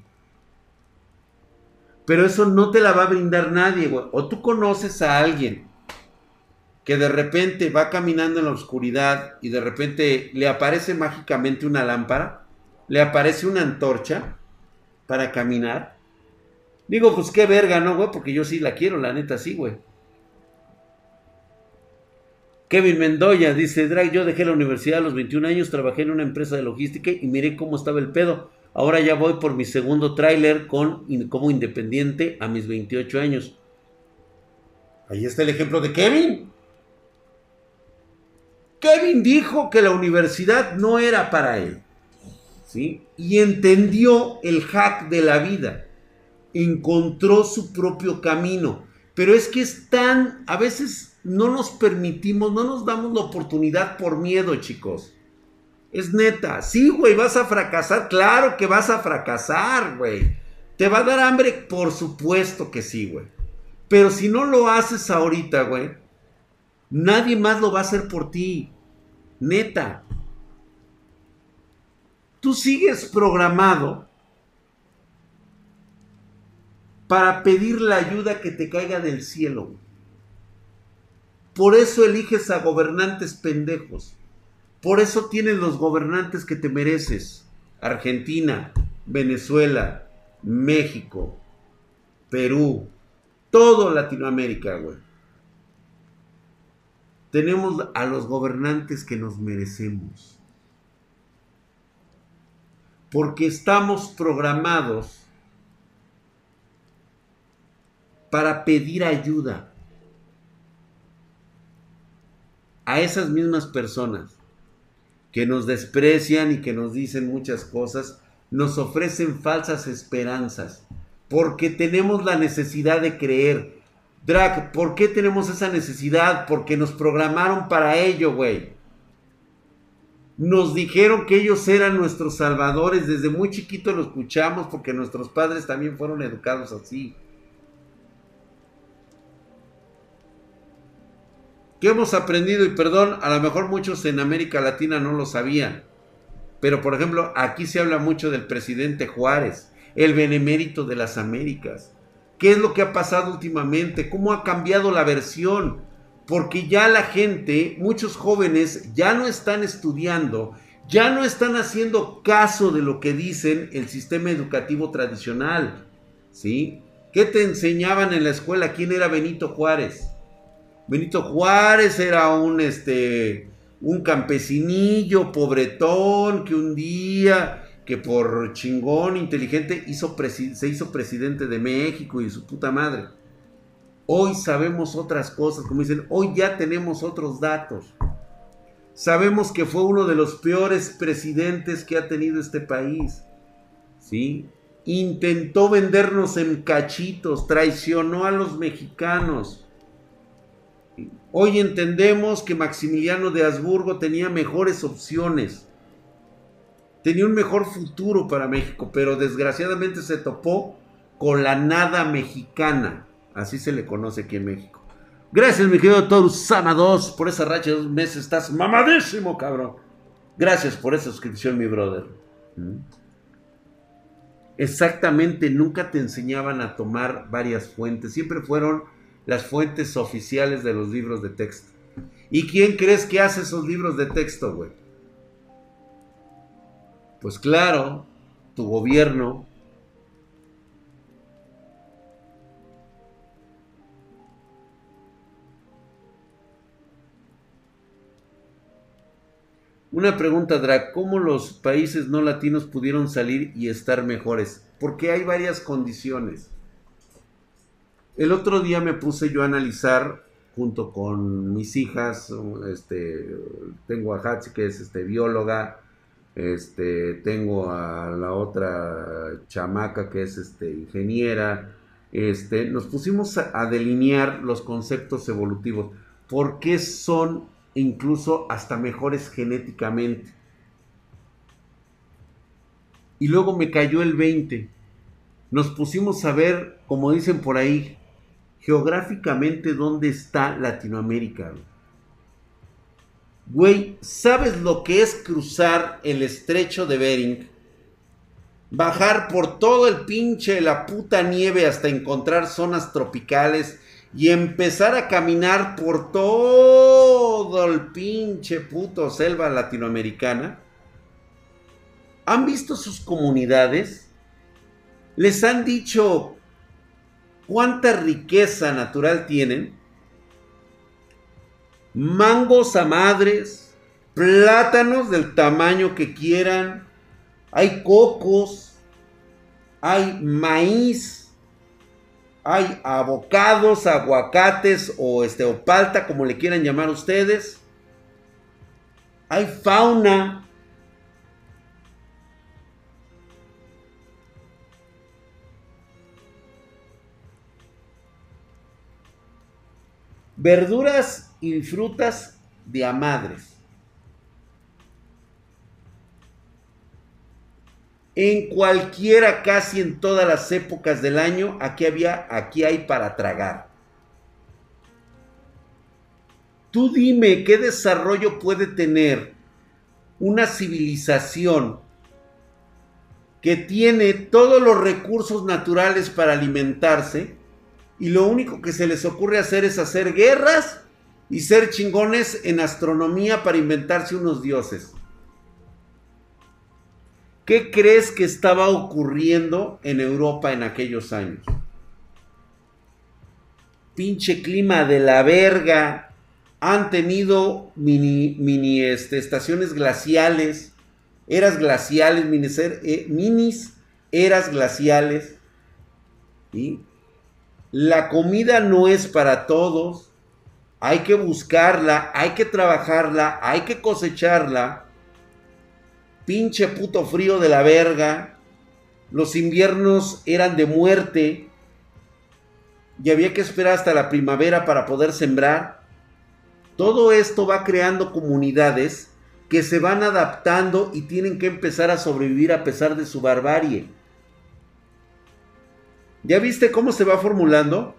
Pero eso no te la va a brindar nadie, güey. O tú conoces a alguien que de repente va caminando en la oscuridad y de repente le aparece mágicamente una lámpara, le aparece una antorcha para caminar. Digo, pues qué verga, ¿no, güey? Porque yo sí la quiero, la neta sí, güey. Kevin Mendoya dice, Drag, yo dejé la universidad a los 21 años, trabajé en una empresa de logística y miré cómo estaba el pedo. Ahora ya voy por mi segundo tráiler con, como independiente a mis 28 años. Ahí está el ejemplo de Kevin. Kevin dijo que la universidad no era para él. ¿sí? Y entendió el hack de la vida. Encontró su propio camino. Pero es que es tan, a veces no nos permitimos, no nos damos la oportunidad por miedo, chicos. Es neta. Sí, güey, vas a fracasar. Claro que vas a fracasar, güey. ¿Te va a dar hambre? Por supuesto que sí, güey. Pero si no lo haces ahorita, güey, nadie más lo va a hacer por ti. Neta. Tú sigues programado para pedir la ayuda que te caiga del cielo. Por eso eliges a gobernantes pendejos. Por eso tienes los gobernantes que te mereces. Argentina, Venezuela, México, Perú, todo Latinoamérica, güey. Tenemos a los gobernantes que nos merecemos. Porque estamos programados para pedir ayuda a esas mismas personas que nos desprecian y que nos dicen muchas cosas, nos ofrecen falsas esperanzas, porque tenemos la necesidad de creer. Drag, ¿por qué tenemos esa necesidad? Porque nos programaron para ello, güey. Nos dijeron que ellos eran nuestros salvadores, desde muy chiquito lo escuchamos porque nuestros padres también fueron educados así. ¿Qué hemos aprendido? Y perdón, a lo mejor muchos en América Latina no lo sabían. Pero por ejemplo, aquí se habla mucho del presidente Juárez, el benemérito de las Américas. ¿Qué es lo que ha pasado últimamente? ¿Cómo ha cambiado la versión? Porque ya la gente, muchos jóvenes, ya no están estudiando, ya no están haciendo caso de lo que dicen el sistema educativo tradicional. ¿Sí? ¿Qué te enseñaban en la escuela? ¿Quién era Benito Juárez? Benito Juárez era un, este, un campesinillo pobretón que un día, que por chingón, inteligente, hizo se hizo presidente de México y su puta madre. Hoy sabemos otras cosas, como dicen, hoy ya tenemos otros datos. Sabemos que fue uno de los peores presidentes que ha tenido este país. ¿Sí? Intentó vendernos en cachitos, traicionó a los mexicanos Hoy entendemos que Maximiliano de Habsburgo tenía mejores opciones. Tenía un mejor futuro para México, pero desgraciadamente se topó con la nada mexicana. Así se le conoce aquí en México. Gracias, mi querido Torusama 2, por esa racha de dos meses. Estás mamadísimo, cabrón. Gracias por esa suscripción, mi brother. ¿Mm? Exactamente, nunca te enseñaban a tomar varias fuentes. Siempre fueron las fuentes oficiales de los libros de texto. ¿Y quién crees que hace esos libros de texto, güey? Pues claro, tu gobierno. Una pregunta, Drag, ¿cómo los países no latinos pudieron salir y estar mejores? Porque hay varias condiciones. El otro día me puse yo a analizar junto con mis hijas, este, tengo a Hatsi que es este, bióloga, este, tengo a la otra chamaca que es este, ingeniera, este, nos pusimos a, delinear los conceptos evolutivos, por qué son incluso hasta mejores genéticamente. Y luego me cayó el 20. Nos pusimos a ver, como dicen por ahí, geográficamente dónde está Latinoamérica. ¿Sabes lo que es cruzar el estrecho de Bering? Bajar por todo el pinche la puta nieve hasta encontrar zonas tropicales y empezar a caminar por todo el pinche puto selva latinoamericana. ¿Han visto sus comunidades? Les han dicho cuánta riqueza natural tienen. Mangos a madres, plátanos del tamaño que quieran, hay cocos, hay maíz, hay abocados, aguacates o este o palta como le quieran llamar ustedes. Hay fauna, Verduras y frutas de amadres. En cualquiera, casi en todas las épocas del año, aquí había, aquí hay para tragar. Tú dime qué desarrollo puede tener una civilización que tiene todos los recursos naturales para alimentarse y lo único que se les ocurre hacer es hacer guerras y ser chingones en astronomía para inventarse unos dioses. ¿Qué crees que estaba ocurriendo en Europa en aquellos años? Pinche clima de la verga. Han tenido mini, mini este, estaciones glaciales, eras glaciales, minis, eh, minis eras glaciales. ¿sí? La comida no es para todos. Hay que buscarla, hay que trabajarla, hay que cosecharla pinche puto frío de la verga. Los inviernos eran de muerte. Y había que esperar hasta la primavera para poder sembrar. Todo esto va creando comunidades que se van adaptando y tienen que empezar a sobrevivir a pesar de su barbarie. ¿Ya viste cómo se va formulando?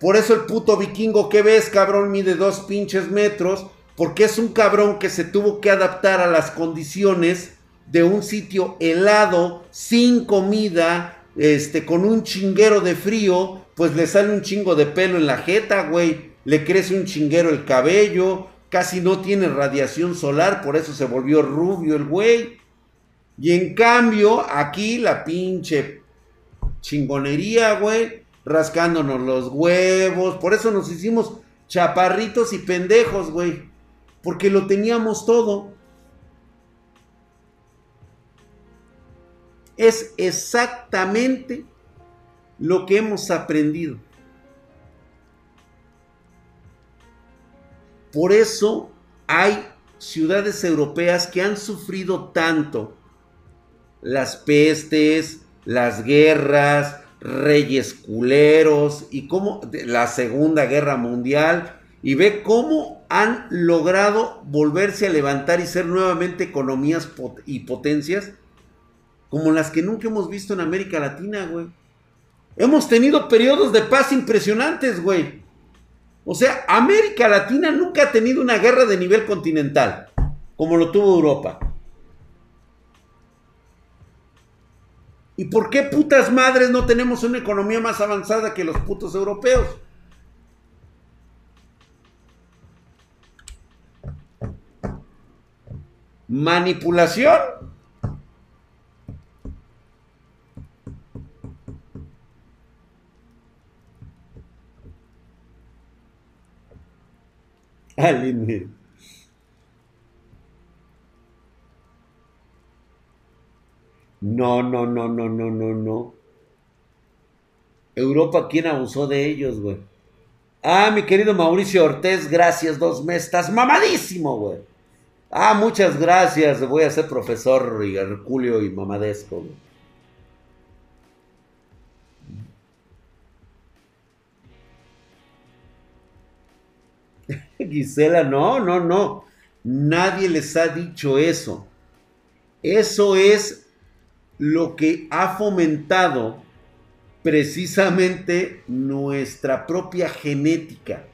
Por eso el puto vikingo que ves, cabrón, mide dos pinches metros. Porque es un cabrón que se tuvo que adaptar a las condiciones de un sitio helado, sin comida, este, con un chinguero de frío, pues le sale un chingo de pelo en la jeta, güey. Le crece un chinguero el cabello, casi no tiene radiación solar, por eso se volvió rubio el güey. Y en cambio, aquí la pinche chingonería, güey, rascándonos los huevos. Por eso nos hicimos chaparritos y pendejos, güey. Porque lo teníamos todo. Es exactamente lo que hemos aprendido. Por eso hay ciudades europeas que han sufrido tanto las pestes, las guerras, reyes culeros y como la Segunda Guerra Mundial y ve cómo han logrado volverse a levantar y ser nuevamente economías y potencias como las que nunca hemos visto en América Latina, güey. Hemos tenido periodos de paz impresionantes, güey. O sea, América Latina nunca ha tenido una guerra de nivel continental, como lo tuvo Europa. ¿Y por qué putas madres no tenemos una economía más avanzada que los putos europeos? Manipulación Aline. No, no, no, no, no, no, no. Europa, ¿quién abusó de ellos, güey? Ah, mi querido Mauricio Ortez, gracias, dos meses. Estás mamadísimo, güey. Ah, muchas gracias. Voy a ser profesor y Herculio y mamadesco, güey. Gisela, no, no, no. Nadie les ha dicho eso. Eso es lo que ha fomentado precisamente nuestra propia genética,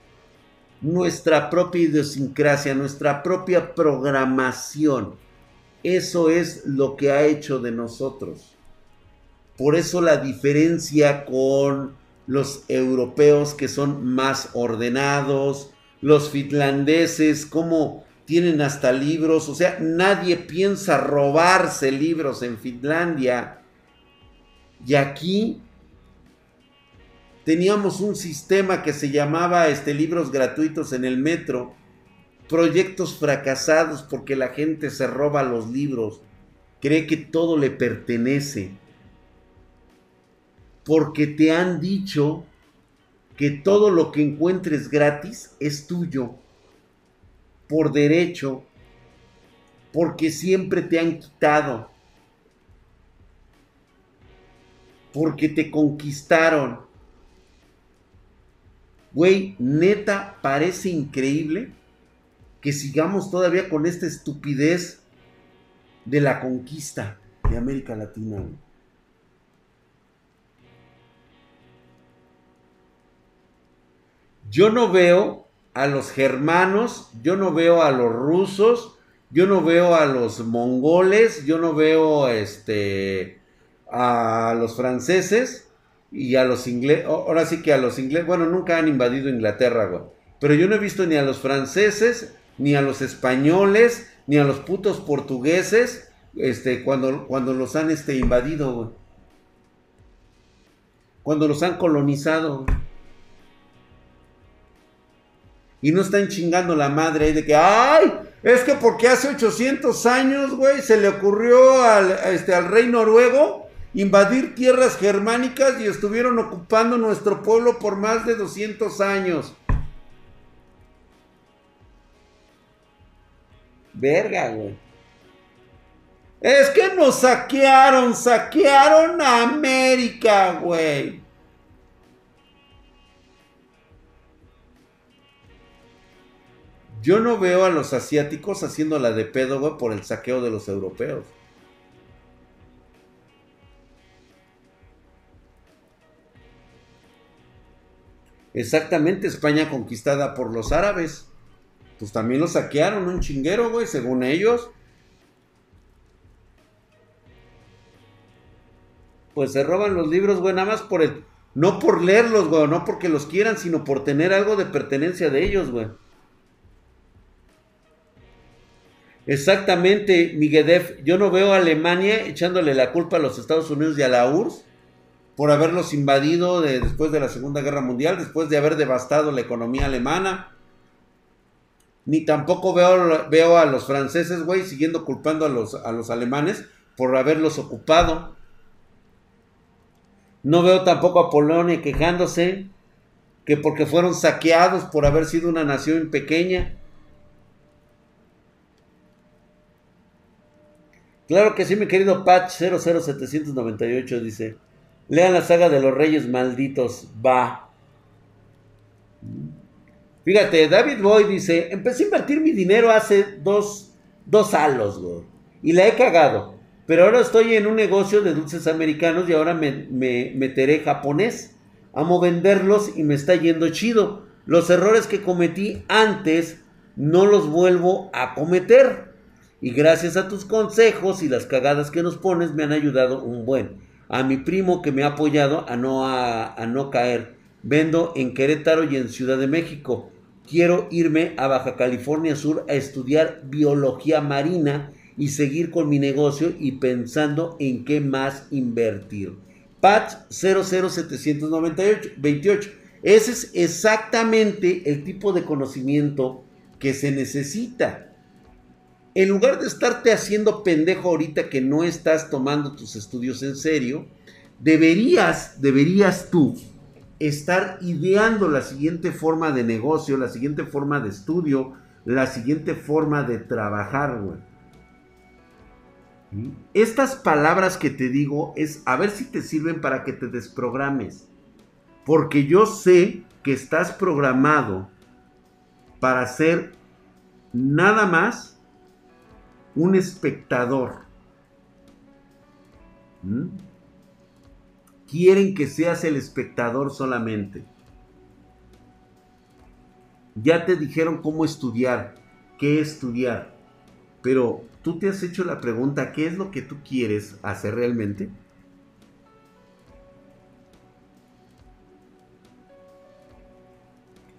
nuestra propia idiosincrasia, nuestra propia programación. Eso es lo que ha hecho de nosotros. Por eso la diferencia con los europeos que son más ordenados, los finlandeses, cómo tienen hasta libros, o sea, nadie piensa robarse libros en Finlandia. Y aquí teníamos un sistema que se llamaba este libros gratuitos en el metro, proyectos fracasados porque la gente se roba los libros, cree que todo le pertenece. Porque te han dicho que todo lo que encuentres gratis es tuyo, por derecho, porque siempre te han quitado, porque te conquistaron. Güey, neta, parece increíble que sigamos todavía con esta estupidez de la conquista. de América Latina. Yo no veo a los germanos, yo no veo a los rusos, yo no veo a los mongoles, yo no veo este, a los franceses y a los ingleses. Ahora sí que a los ingleses, bueno, nunca han invadido Inglaterra. Pero yo no he visto ni a los franceses, ni a los españoles, ni a los putos portugueses, este, cuando, cuando los han este, invadido. Cuando los han colonizado. Y no están chingando la madre de que, ay, es que porque hace 800 años, güey, se le ocurrió al, este, al rey noruego invadir tierras germánicas y estuvieron ocupando nuestro pueblo por más de 200 años. Verga, güey. Es que nos saquearon, saquearon a América, güey. Yo no veo a los asiáticos haciéndola de pedo, güey, por el saqueo de los europeos. Exactamente, España conquistada por los árabes. Pues también los saquearon, un chinguero, güey, según ellos. Pues se roban los libros, güey, nada más por el... No por leerlos, güey, no porque los quieran, sino por tener algo de pertenencia de ellos, güey. Exactamente, Miguel Yo no veo a Alemania echándole la culpa a los Estados Unidos y a la URSS por haberlos invadido después de la Segunda Guerra Mundial, después de haber devastado la economía alemana. Ni tampoco veo, veo a los franceses, güey, siguiendo culpando a los, a los alemanes por haberlos ocupado. No veo tampoco a Polonia quejándose que porque fueron saqueados por haber sido una nación pequeña. Claro que sí, mi querido Patch 00798 dice, lean la saga de los reyes malditos, va. Fíjate, David Boy dice, empecé a invertir mi dinero hace dos, dos alos, y la he cagado, pero ahora estoy en un negocio de dulces americanos y ahora me, me meteré japonés. Amo venderlos y me está yendo chido. Los errores que cometí antes no los vuelvo a cometer. Y gracias a tus consejos y las cagadas que nos pones me han ayudado un buen. A mi primo que me ha apoyado a no, a, no caer. Vendo en Querétaro y en Ciudad de México. Quiero irme a Baja California Sur a estudiar biología marina y seguir con mi negocio y pensando en qué más invertir. Patch 00798. Ese es exactamente el tipo de conocimiento que se necesita en lugar de estarte haciendo pendejo ahorita que no estás tomando tus estudios en serio, deberías, deberías tú estar ideando la siguiente forma de negocio, la siguiente forma de estudio, la siguiente forma de trabajar, güey. Estas palabras que te digo es a ver si te sirven para que te desprogrames. Porque yo sé que estás programado para ser nada más un espectador. Quieren que seas el espectador solamente. Ya te dijeron cómo estudiar, qué estudiar. Pero tú te has hecho la pregunta, ¿qué es lo que tú quieres hacer realmente?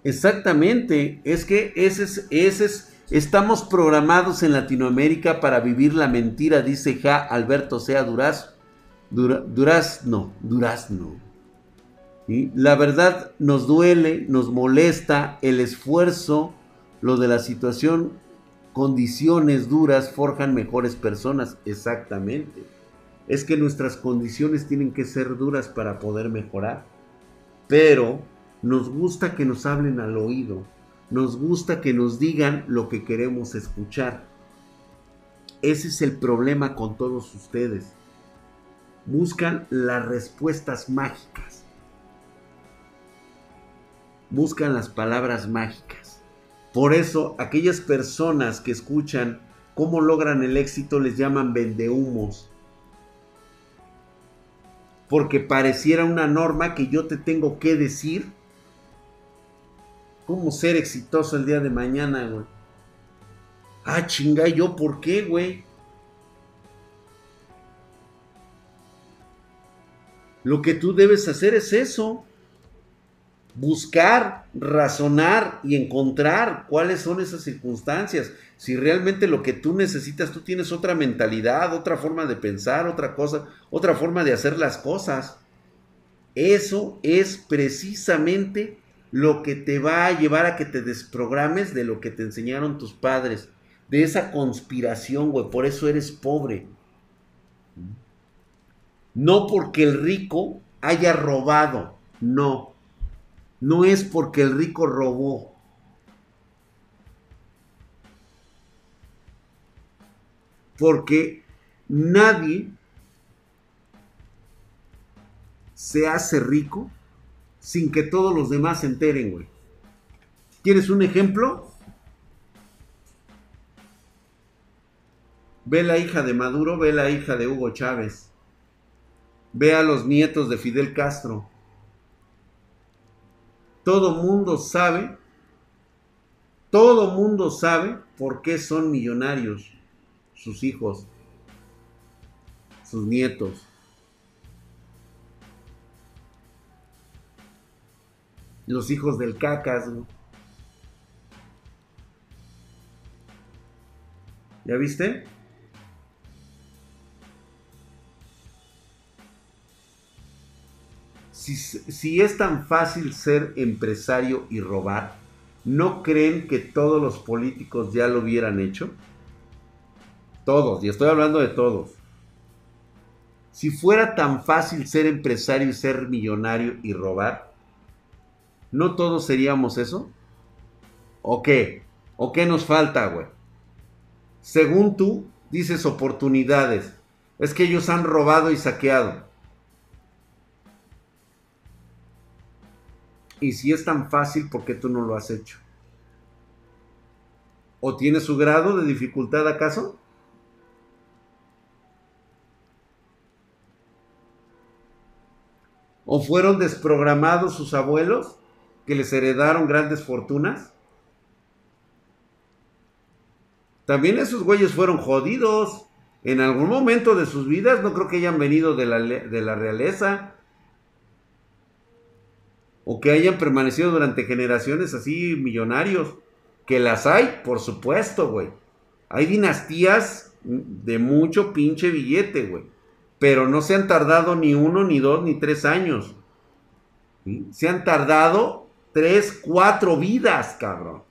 Exactamente, es que ese es, ese es Estamos programados en Latinoamérica para vivir la mentira, dice Ja Alberto Sea Duraz, Durazno, Durazno. ¿Y? La verdad nos duele, nos molesta el esfuerzo, lo de la situación, condiciones duras forjan mejores personas, exactamente. Es que nuestras condiciones tienen que ser duras para poder mejorar. Pero nos gusta que nos hablen al oído nos gusta que nos digan lo que queremos escuchar. Ese es el problema con todos ustedes. Buscan las respuestas mágicas. Buscan las palabras mágicas. Por eso aquellas personas que escuchan cómo logran el éxito les llaman vendehumos. porque pareciera una norma que yo te tengo que decir cómo ser exitoso el día de mañana, güey. Ah, chinga, ¿yo por qué, güey? Lo que tú debes hacer es eso. Buscar, razonar y encontrar cuáles son esas circunstancias. Si realmente lo que tú necesitas, tú tienes otra mentalidad, otra forma de pensar, otra cosa, otra forma de hacer las cosas. Eso es precisamente lo que te va a llevar a que te desprogrames de lo que te enseñaron tus padres, de esa conspiración, güey. Por eso eres pobre. No porque el rico haya robado, no. No es porque el rico robó. Porque nadie se hace rico sin que todos los demás se enteren, güey. ¿Quieres un ejemplo? Ve la hija de Maduro, ve la hija de Hugo Chávez. Ve a los nietos de Fidel Castro. Todo mundo sabe, todo mundo sabe por qué son millonarios sus hijos, sus nietos. Los hijos del cacas, ¿Ya viste? Si, si, es tan fácil ser empresario y robar, ¿no creen que todos los políticos ya lo hubieran hecho? Todos, y estoy hablando de todos. Si fuera tan fácil ser empresario y ser millonario y robar, ¿no todos seríamos eso? ¿O qué? ¿O qué nos falta, güey? Según tú, dices oportunidades. Es que ellos han robado y saqueado. Y si es tan fácil, ¿por qué tú no lo has hecho? ¿O tiene su grado de dificultad acaso? ¿O fueron desprogramados sus abuelos que les heredaron grandes fortunas? También esos güeyes fueron jodidos. En algún momento de sus vidas no creo que hayan venido de la, de la realeza. O que hayan permanecido durante generaciones así millonarios. Que las hay, por supuesto, güey. Hay dinastías de mucho pinche billete, güey pero no se han tardado ni uno, ni dos, ni tres años. Se han tardado tres, cuatro vidas, cabrón.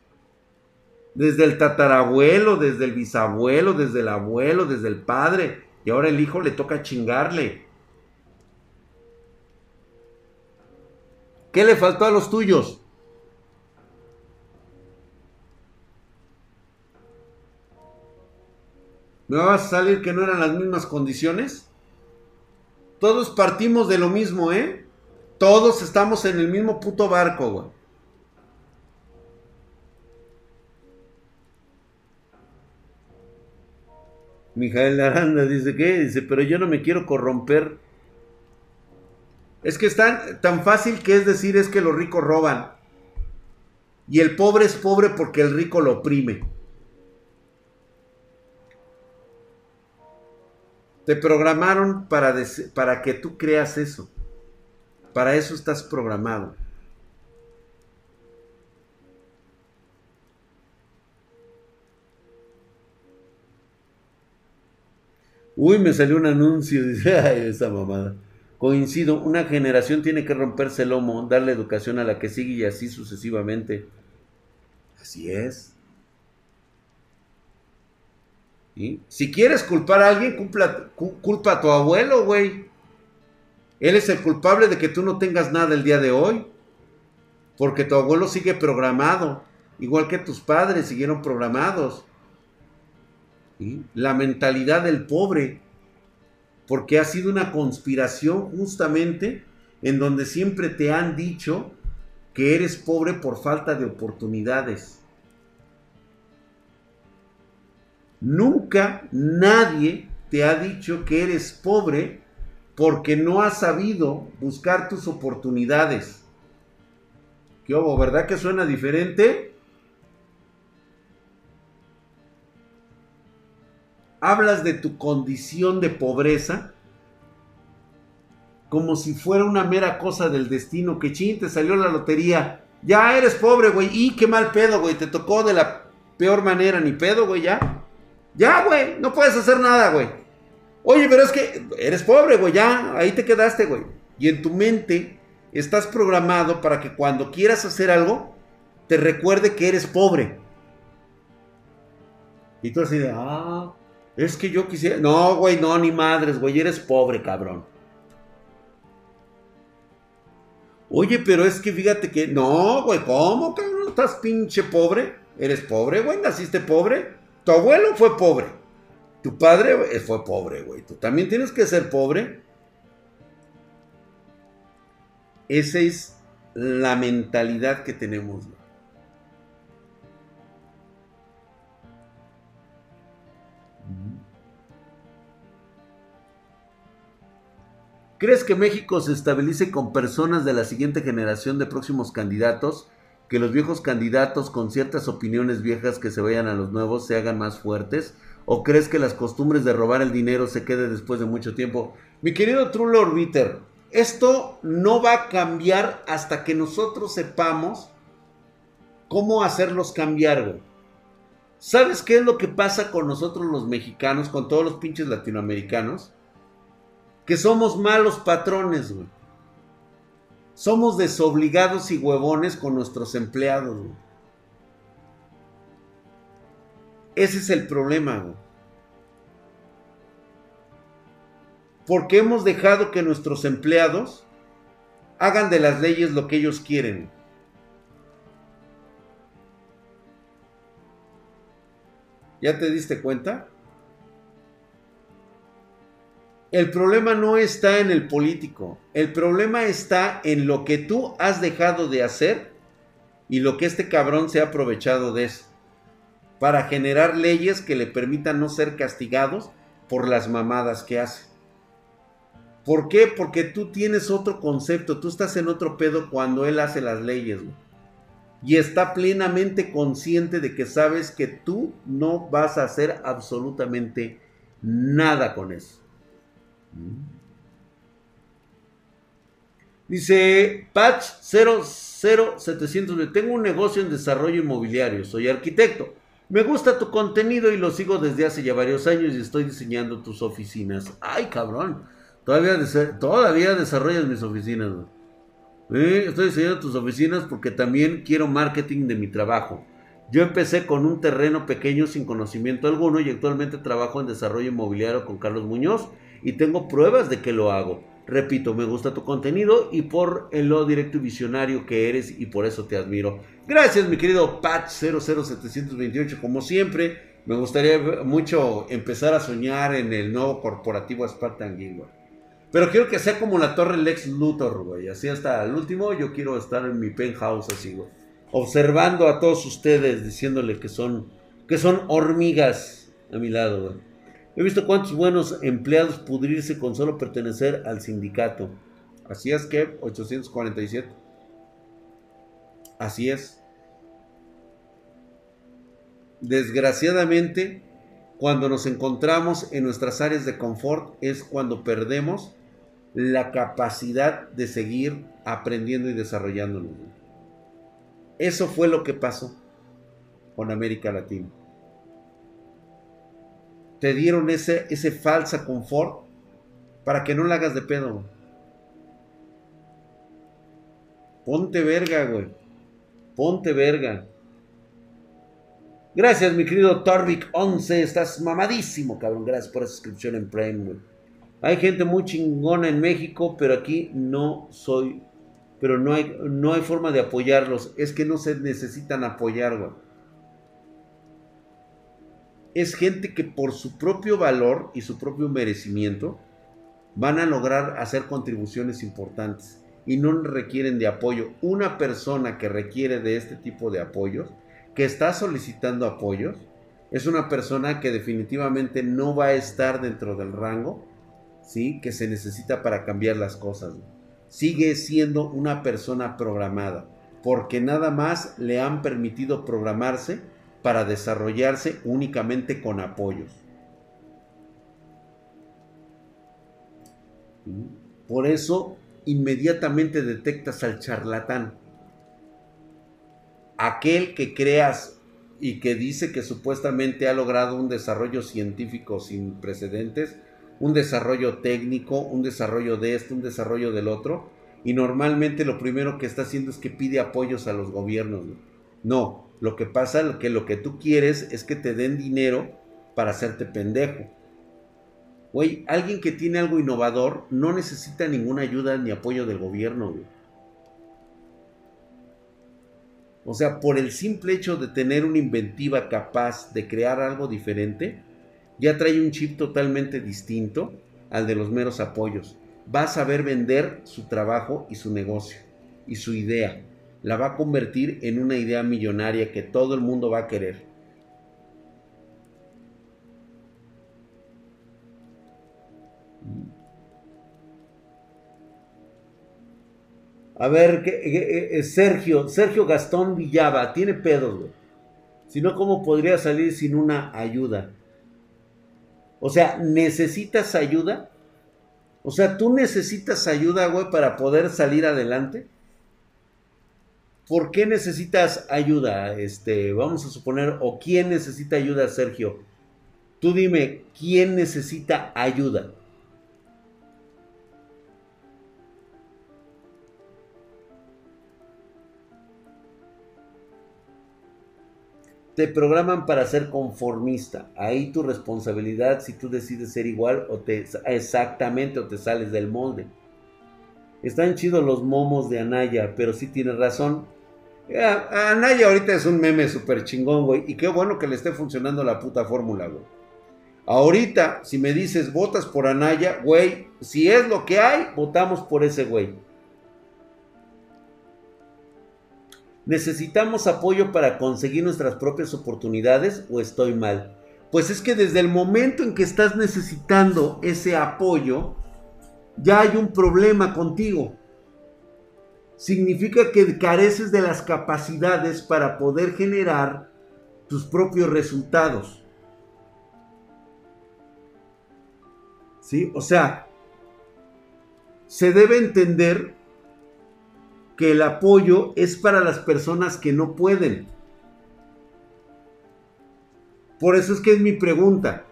Desde el tatarabuelo, desde el bisabuelo, desde el abuelo, desde el padre. Y ahora el hijo le toca chingarle. ¿Qué le faltó a los tuyos? ¿Me vas a salir que no eran las mismas condiciones? Todos partimos de lo mismo, ¿eh? Todos estamos en el mismo puto barco, güey. Mijael Aranda dice, ¿qué? Dice, pero yo no me quiero corromper. Es que es tan, fácil que es decir es que los ricos roban. Y el pobre es pobre porque el rico lo oprime. Te programaron para, para que tú creas eso. Para eso estás programado. Uy, me salió un anuncio, dice, ay, esa mamada. Coincido, una generación tiene que romperse el lomo, darle educación a la que sigue y así sucesivamente. Así es. Si quieres culpar a alguien, culpa, a tu abuelo, güey. Él es el culpable de que tú no tengas nada el día de hoy. Porque tu abuelo sigue programado. Igual que tus padres siguieron programados. La mentalidad del pobre. Porque ha sido una conspiración justamente en donde siempre te han dicho que eres pobre por falta de oportunidades. Nunca nadie te ha dicho que eres pobre porque no has sabido buscar tus oportunidades. ¿Qué hubo? ¿Verdad que suena diferente? Hablas de tu condición de pobreza como si fuera una mera cosa del destino, que ching, te salió la lotería. Ya eres pobre, güey. Y qué mal pedo, güey. Te tocó de la peor manera, ni pedo, güey, ya. Ya, güey. No puedes hacer nada, güey. Oye, pero es que eres pobre, güey. Ya, ahí te quedaste, güey. Y en tu mente estás programado para que cuando quieras hacer algo, te recuerde que eres pobre. Y tú así de, ah, es que yo quisiera. No, güey, no, ni madres, güey. Eres pobre, cabrón. Oye, pero es que fíjate que. No, güey, ¿cómo, cabrón? ¿Estás pinche pobre? ¿Eres pobre, güey? ¿Naciste pobre? Tu abuelo fue pobre. Tu padre fue pobre, güey. Tú también tienes que ser pobre. Esa es la mentalidad que tenemos. ¿Crees que México se estabilice con personas de la siguiente generación de próximos candidatos? Que los viejos candidatos con ciertas opiniones viejas que se vayan a los nuevos se hagan más fuertes? ¿O crees que las costumbres de robar el dinero se queden después de mucho tiempo? Mi querido True Orbiter, esto no va a cambiar hasta que nosotros sepamos cómo hacerlos cambiar, ¿Sabes qué es lo que pasa con nosotros los mexicanos, con todos los pinches latinoamericanos? que somos malos patrones, güey. Somos desobligados y huevones con nuestros empleados, güey. Ese es el problema. Porque hemos dejado que nuestros empleados hagan de las leyes lo que ellos quieren. ¿Ya te diste cuenta? El problema no está en el político, el problema está en lo que tú has dejado de hacer y lo que este cabrón se ha aprovechado de eso para generar leyes que le permitan no ser castigados por las mamadas que hace. ¿Por qué? Porque tú tienes otro concepto, tú estás en otro pedo cuando él hace las leyes. Y está plenamente consciente de que sabes que tú no vas a hacer absolutamente nada con eso. Dice Patch 00700, tengo un negocio en desarrollo inmobiliario, soy arquitecto. Me gusta tu contenido y lo sigo desde hace ya varios años y estoy diseñando tus oficinas. Ay, cabrón. Todavía, todavía desarrollas mis oficinas. estoy diseñando tus oficinas porque también quiero marketing de mi trabajo. Yo empecé con un terreno pequeño sin conocimiento alguno y actualmente trabajo en desarrollo inmobiliario con Carlos Muñoz y tengo pruebas de que lo hago. Repito, me gusta tu contenido y por el lo directo y visionario que eres y por eso te admiro. Gracias, mi querido Patch 00728. Como siempre, me gustaría mucho empezar a soñar en el nuevo corporativo Spartan Guild, Pero quiero que sea como la torre Lex Luthor, güey. Así hasta el último, yo quiero estar en mi penthouse así, güey. Observando a todos ustedes, diciéndole que son, que son hormigas a mi lado, güey. He visto cuántos buenos empleados pudrirse con solo pertenecer al sindicato. Así es que 847. Así es. Desgraciadamente, cuando nos encontramos en nuestras áreas de confort es cuando perdemos la capacidad de seguir aprendiendo y desarrollándonos. Eso fue lo que pasó con América Latina te dieron ese, ese falsa confort para que no la hagas de pedo. Ponte verga, güey. Ponte verga. Gracias, mi querido Torvik 11. Estás mamadísimo, cabrón. Gracias por esa suscripción en Prime, güey. Hay gente muy chingona en México, pero aquí no soy. Pero no hay, no hay forma de apoyarlos. Es que no se necesitan apoyar, güey es gente que por su propio valor y su propio merecimiento van a lograr hacer contribuciones importantes y no requieren de apoyo. Una persona que requiere de este tipo de apoyos, que está solicitando apoyos, es una persona que definitivamente no va a estar dentro del rango ¿sí? Que se necesita para cambiar las cosas. Sigue siendo una persona programada, porque nada más le han permitido programarse para desarrollarse únicamente con apoyos. Por eso inmediatamente detectas al charlatán. Aquel que creas y que dice que supuestamente ha logrado un desarrollo científico sin precedentes, un desarrollo técnico, un desarrollo de esto, un desarrollo del otro, y normalmente lo primero que está haciendo es que pide apoyos a los gobiernos. No, lo que pasa es que lo que tú quieres es que te den dinero para hacerte pendejo. Güey, alguien que tiene algo innovador no necesita ninguna ayuda ni apoyo del gobierno, O sea, por el simple hecho de tener una inventiva capaz de crear algo diferente, ya trae un chip totalmente distinto al de los meros apoyos. Va a saber vender su trabajo y su negocio y su idea. La va a convertir en una idea millonaria que todo el mundo va a querer. A ver, ¿qué, eh, Sergio, Sergio Gastón Villaba, tiene pedos, güey. Si no, ¿cómo podría salir sin una ayuda? O sea, ¿necesitas ayuda? O sea, ¿tú necesitas ayuda, güey, para poder salir adelante? ¿Por qué necesitas ayuda? Este, vamos a suponer, o quién necesita ayuda, Sergio. Tú dime, ¿quién necesita ayuda? te programan para ser conformista. Ahí tu responsabilidad si tú decides ser igual o te exactamente o te sales del molde. Están chidos los momos de Anaya, pero sí tienes razón. Anaya ahorita es un meme súper chingón, güey. Y qué bueno que le esté funcionando la puta fórmula, güey. Ahorita, si me dices votas por Anaya, güey, si es lo que hay, votamos por ese güey. ¿Necesitamos apoyo para conseguir nuestras propias oportunidades o estoy mal? Pues es que desde el momento en que estás necesitando ese apoyo, ya hay un problema contigo. Significa que careces de las capacidades para poder generar tus propios resultados. ¿Sí? O sea, se debe entender que el apoyo es para las personas que no pueden. Por eso es que es mi pregunta.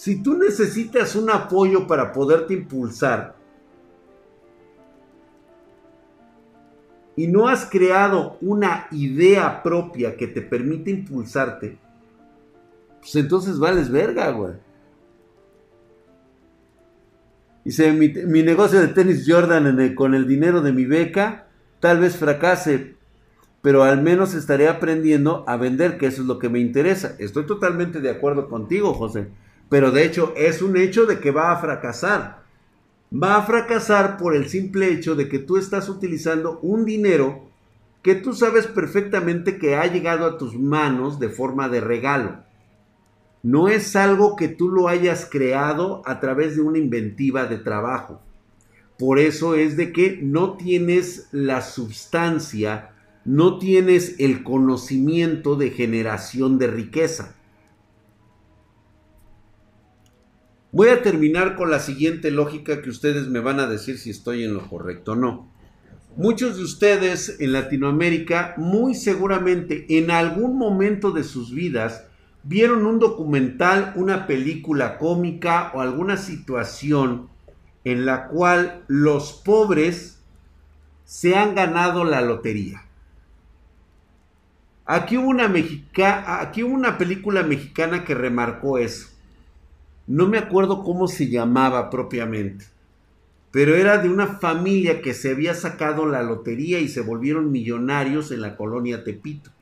Si tú necesitas un apoyo para poderte impulsar y no has creado una idea propia que te permite impulsarte, pues entonces vales verga, güey. Dice, mi, mi negocio de tenis Jordan con el dinero de mi beca tal vez fracase, pero al menos estaré aprendiendo a vender, que eso es lo que me interesa. Estoy totalmente de acuerdo contigo, José. Pero de hecho es un hecho de que va a fracasar. Va a fracasar por el simple hecho de que tú estás utilizando un dinero que tú sabes perfectamente que ha llegado a tus manos de forma de regalo. No es algo que tú lo hayas creado a través de una inventiva de trabajo. Por eso es de que no tienes la sustancia, no tienes el conocimiento de generación de riqueza. Voy a terminar con la siguiente lógica que ustedes me van a decir si estoy en lo correcto o no. Muchos de ustedes en Latinoamérica muy seguramente en algún momento de sus vidas vieron un documental, una película cómica o alguna situación en la cual los pobres se han ganado la lotería. Aquí hubo una, una película mexicana que remarcó eso. No me acuerdo cómo se llamaba propiamente, pero era de una familia que se había sacado la lotería y se volvieron millonarios en la colonia Tepito.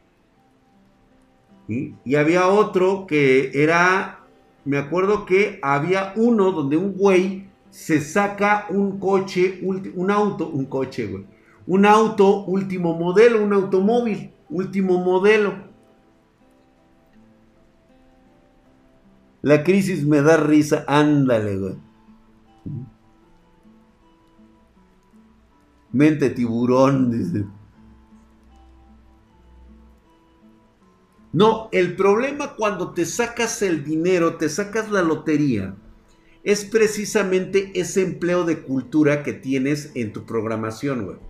Y había otro que era, me acuerdo que había uno donde un güey se saca un coche, un auto, un coche, güey. Un auto último modelo, un automóvil último modelo. La crisis me da risa, ándale, güey. Mente tiburón, dice. No, el problema cuando te sacas el dinero, te sacas la lotería, es precisamente ese empleo de cultura que tienes en tu programación, güey.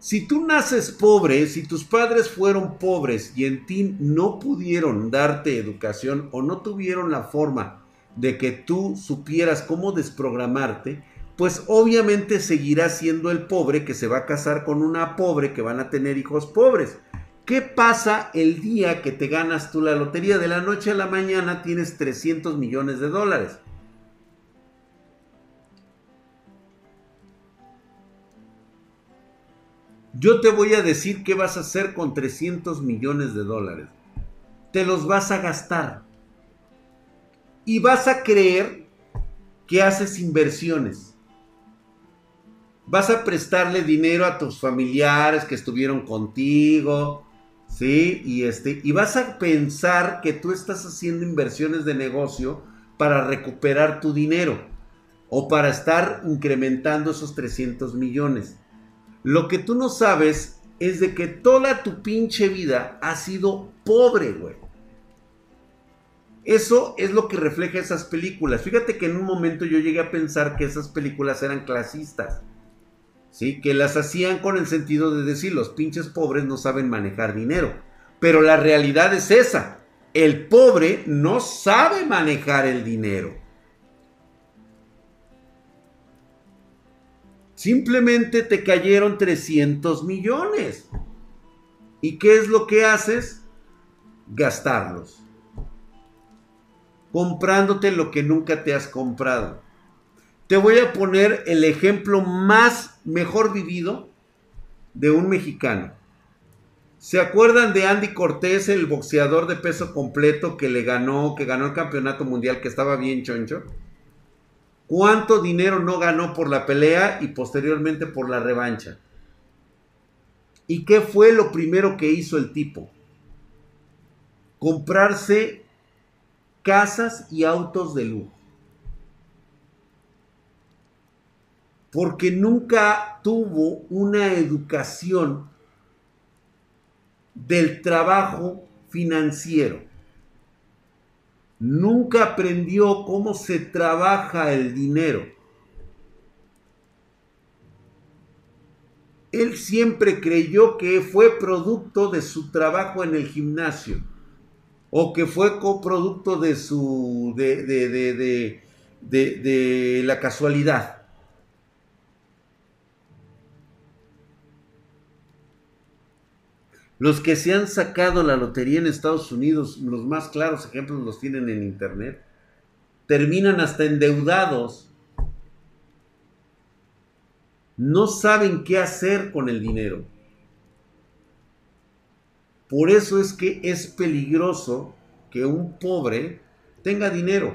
Si tú naces pobre, si tus padres fueron pobres y en ti no pudieron darte educación o no tuvieron la forma de que tú supieras cómo desprogramarte, pues obviamente seguirás siendo el pobre que se va a casar con una pobre que van a tener hijos pobres. ¿Qué pasa el día que te ganas tú la lotería? De la noche a la mañana tienes 300 millones de dólares. Yo te voy a decir qué vas a hacer con 300 millones de dólares. Te los vas a gastar. Y vas a creer que haces inversiones. Vas a prestarle dinero a tus familiares que estuvieron contigo. ¿Sí? Y, este, y vas a pensar que tú estás haciendo inversiones de negocio para recuperar tu dinero. O para estar incrementando esos 300 millones. Lo que tú no sabes es de que toda tu pinche vida ha sido pobre, güey. Eso es lo que refleja esas películas. Fíjate que en un momento yo llegué a pensar que esas películas eran clasistas. ¿Sí? Que las hacían con el sentido de decir los pinches pobres no saben manejar dinero. Pero la realidad es esa. El pobre no sabe manejar el dinero. Simplemente te cayeron 300 millones. ¿Y qué es lo que haces? Gastarlos. Comprándote lo que nunca te has comprado. Te voy a poner el ejemplo más mejor vivido de un mexicano. ¿Se acuerdan de Andy Cortés, el boxeador de peso completo que le ganó, que ganó el campeonato mundial, que estaba bien choncho? ¿Cuánto dinero no ganó por la pelea y posteriormente por la revancha? ¿Y qué fue lo primero que hizo el tipo? Comprarse casas y autos de lujo. Porque nunca tuvo una educación del trabajo financiero nunca aprendió cómo se trabaja el dinero. Él siempre creyó que fue producto de su trabajo en el gimnasio o que fue coproducto de su de, de, de, de la casualidad. Los que se han sacado la lotería en Estados Unidos, los más claros ejemplos los tienen en Internet, terminan hasta endeudados. No saben qué hacer con el dinero. Por eso es que es peligroso que un pobre tenga dinero.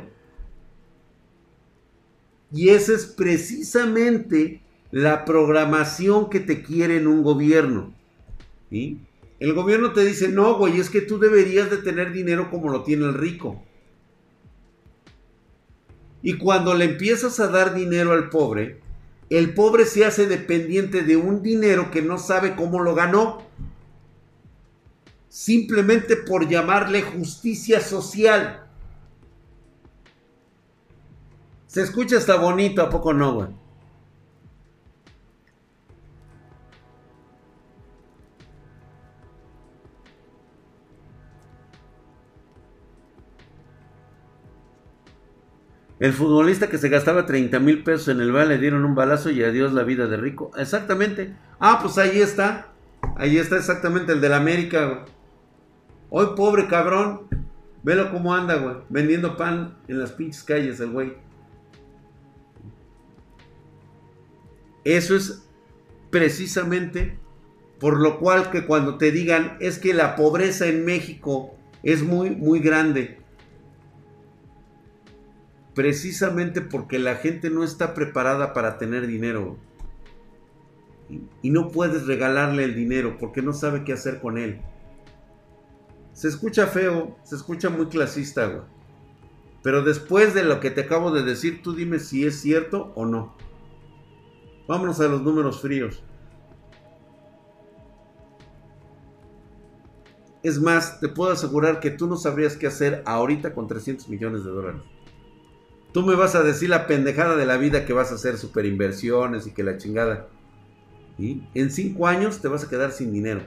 Y esa es precisamente la programación que te quiere en un gobierno. ¿sí? El gobierno te dice, no, güey, es que tú deberías de tener dinero como lo tiene el rico. Y cuando le empiezas a dar dinero al pobre, el pobre se hace dependiente de un dinero que no sabe cómo lo ganó. Simplemente por llamarle justicia social. Se escucha hasta bonito, ¿a poco no, güey? El futbolista que se gastaba 30 mil pesos en el bar le dieron un balazo y adiós la vida de rico. Exactamente. Ah, pues ahí está. Ahí está exactamente el del América. Hoy pobre cabrón. Velo cómo anda, güey. Vendiendo pan en las pinches calles el güey. Eso es precisamente por lo cual que cuando te digan es que la pobreza en México es muy, muy grande precisamente porque la gente no está preparada para tener dinero. Y, no puedes regalarle el dinero porque no sabe qué hacer con él. Se escucha feo, se escucha muy clasista. Pero después de lo que te acabo de decir, tú dime si es cierto o no. Vámonos a los números fríos. Es más, te puedo asegurar que tú no sabrías qué hacer ahorita con 300 millones de dólares. Tú me vas a decir la pendejada de la vida que vas a hacer super inversiones y que la chingada. Y en 5 años te vas a quedar sin dinero.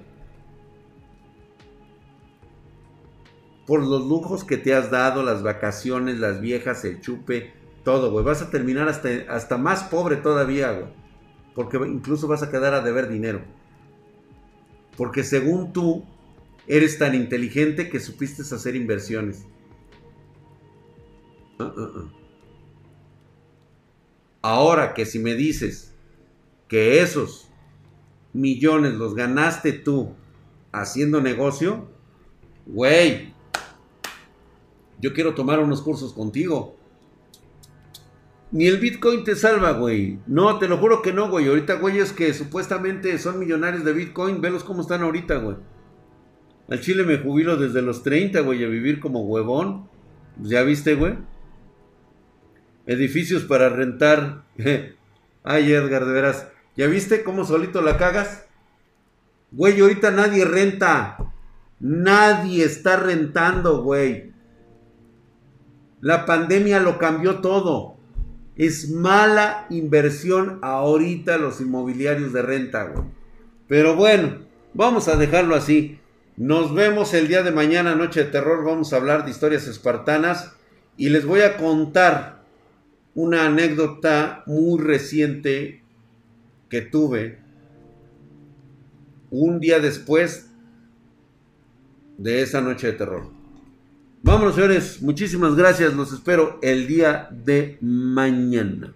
Por los lujos que te has dado, las vacaciones, las viejas, el chupe, todo, güey. Vas a terminar hasta, hasta más pobre todavía, güey. Porque incluso vas a quedar a deber dinero. Porque según tú, Eres tan inteligente que supiste hacer inversiones. Uh, uh, uh. Ahora que si me dices que esos millones los ganaste tú haciendo negocio, güey, yo quiero tomar unos cursos contigo. Ni el Bitcoin te salva, güey. No, te lo juro que no, güey. Ahorita, güey, es que supuestamente son millonarios de Bitcoin. Velos cómo están ahorita, güey. Al chile me jubilo desde los 30, güey, a vivir como huevón. Pues ya viste, güey. Edificios para rentar. Ay, Edgar, de veras. ¿Ya viste cómo solito la cagas? Güey, ahorita nadie renta. Nadie está rentando, güey. La pandemia lo cambió todo. Es mala inversión ahorita los inmobiliarios de renta, güey. Pero bueno, vamos a dejarlo así. Nos vemos el día de mañana, Noche de Terror. Vamos a hablar de historias espartanas y les voy a contar una anécdota muy reciente que tuve un día después de esa Noche de Terror. Vámonos, señores. Muchísimas gracias. Los espero el día de mañana.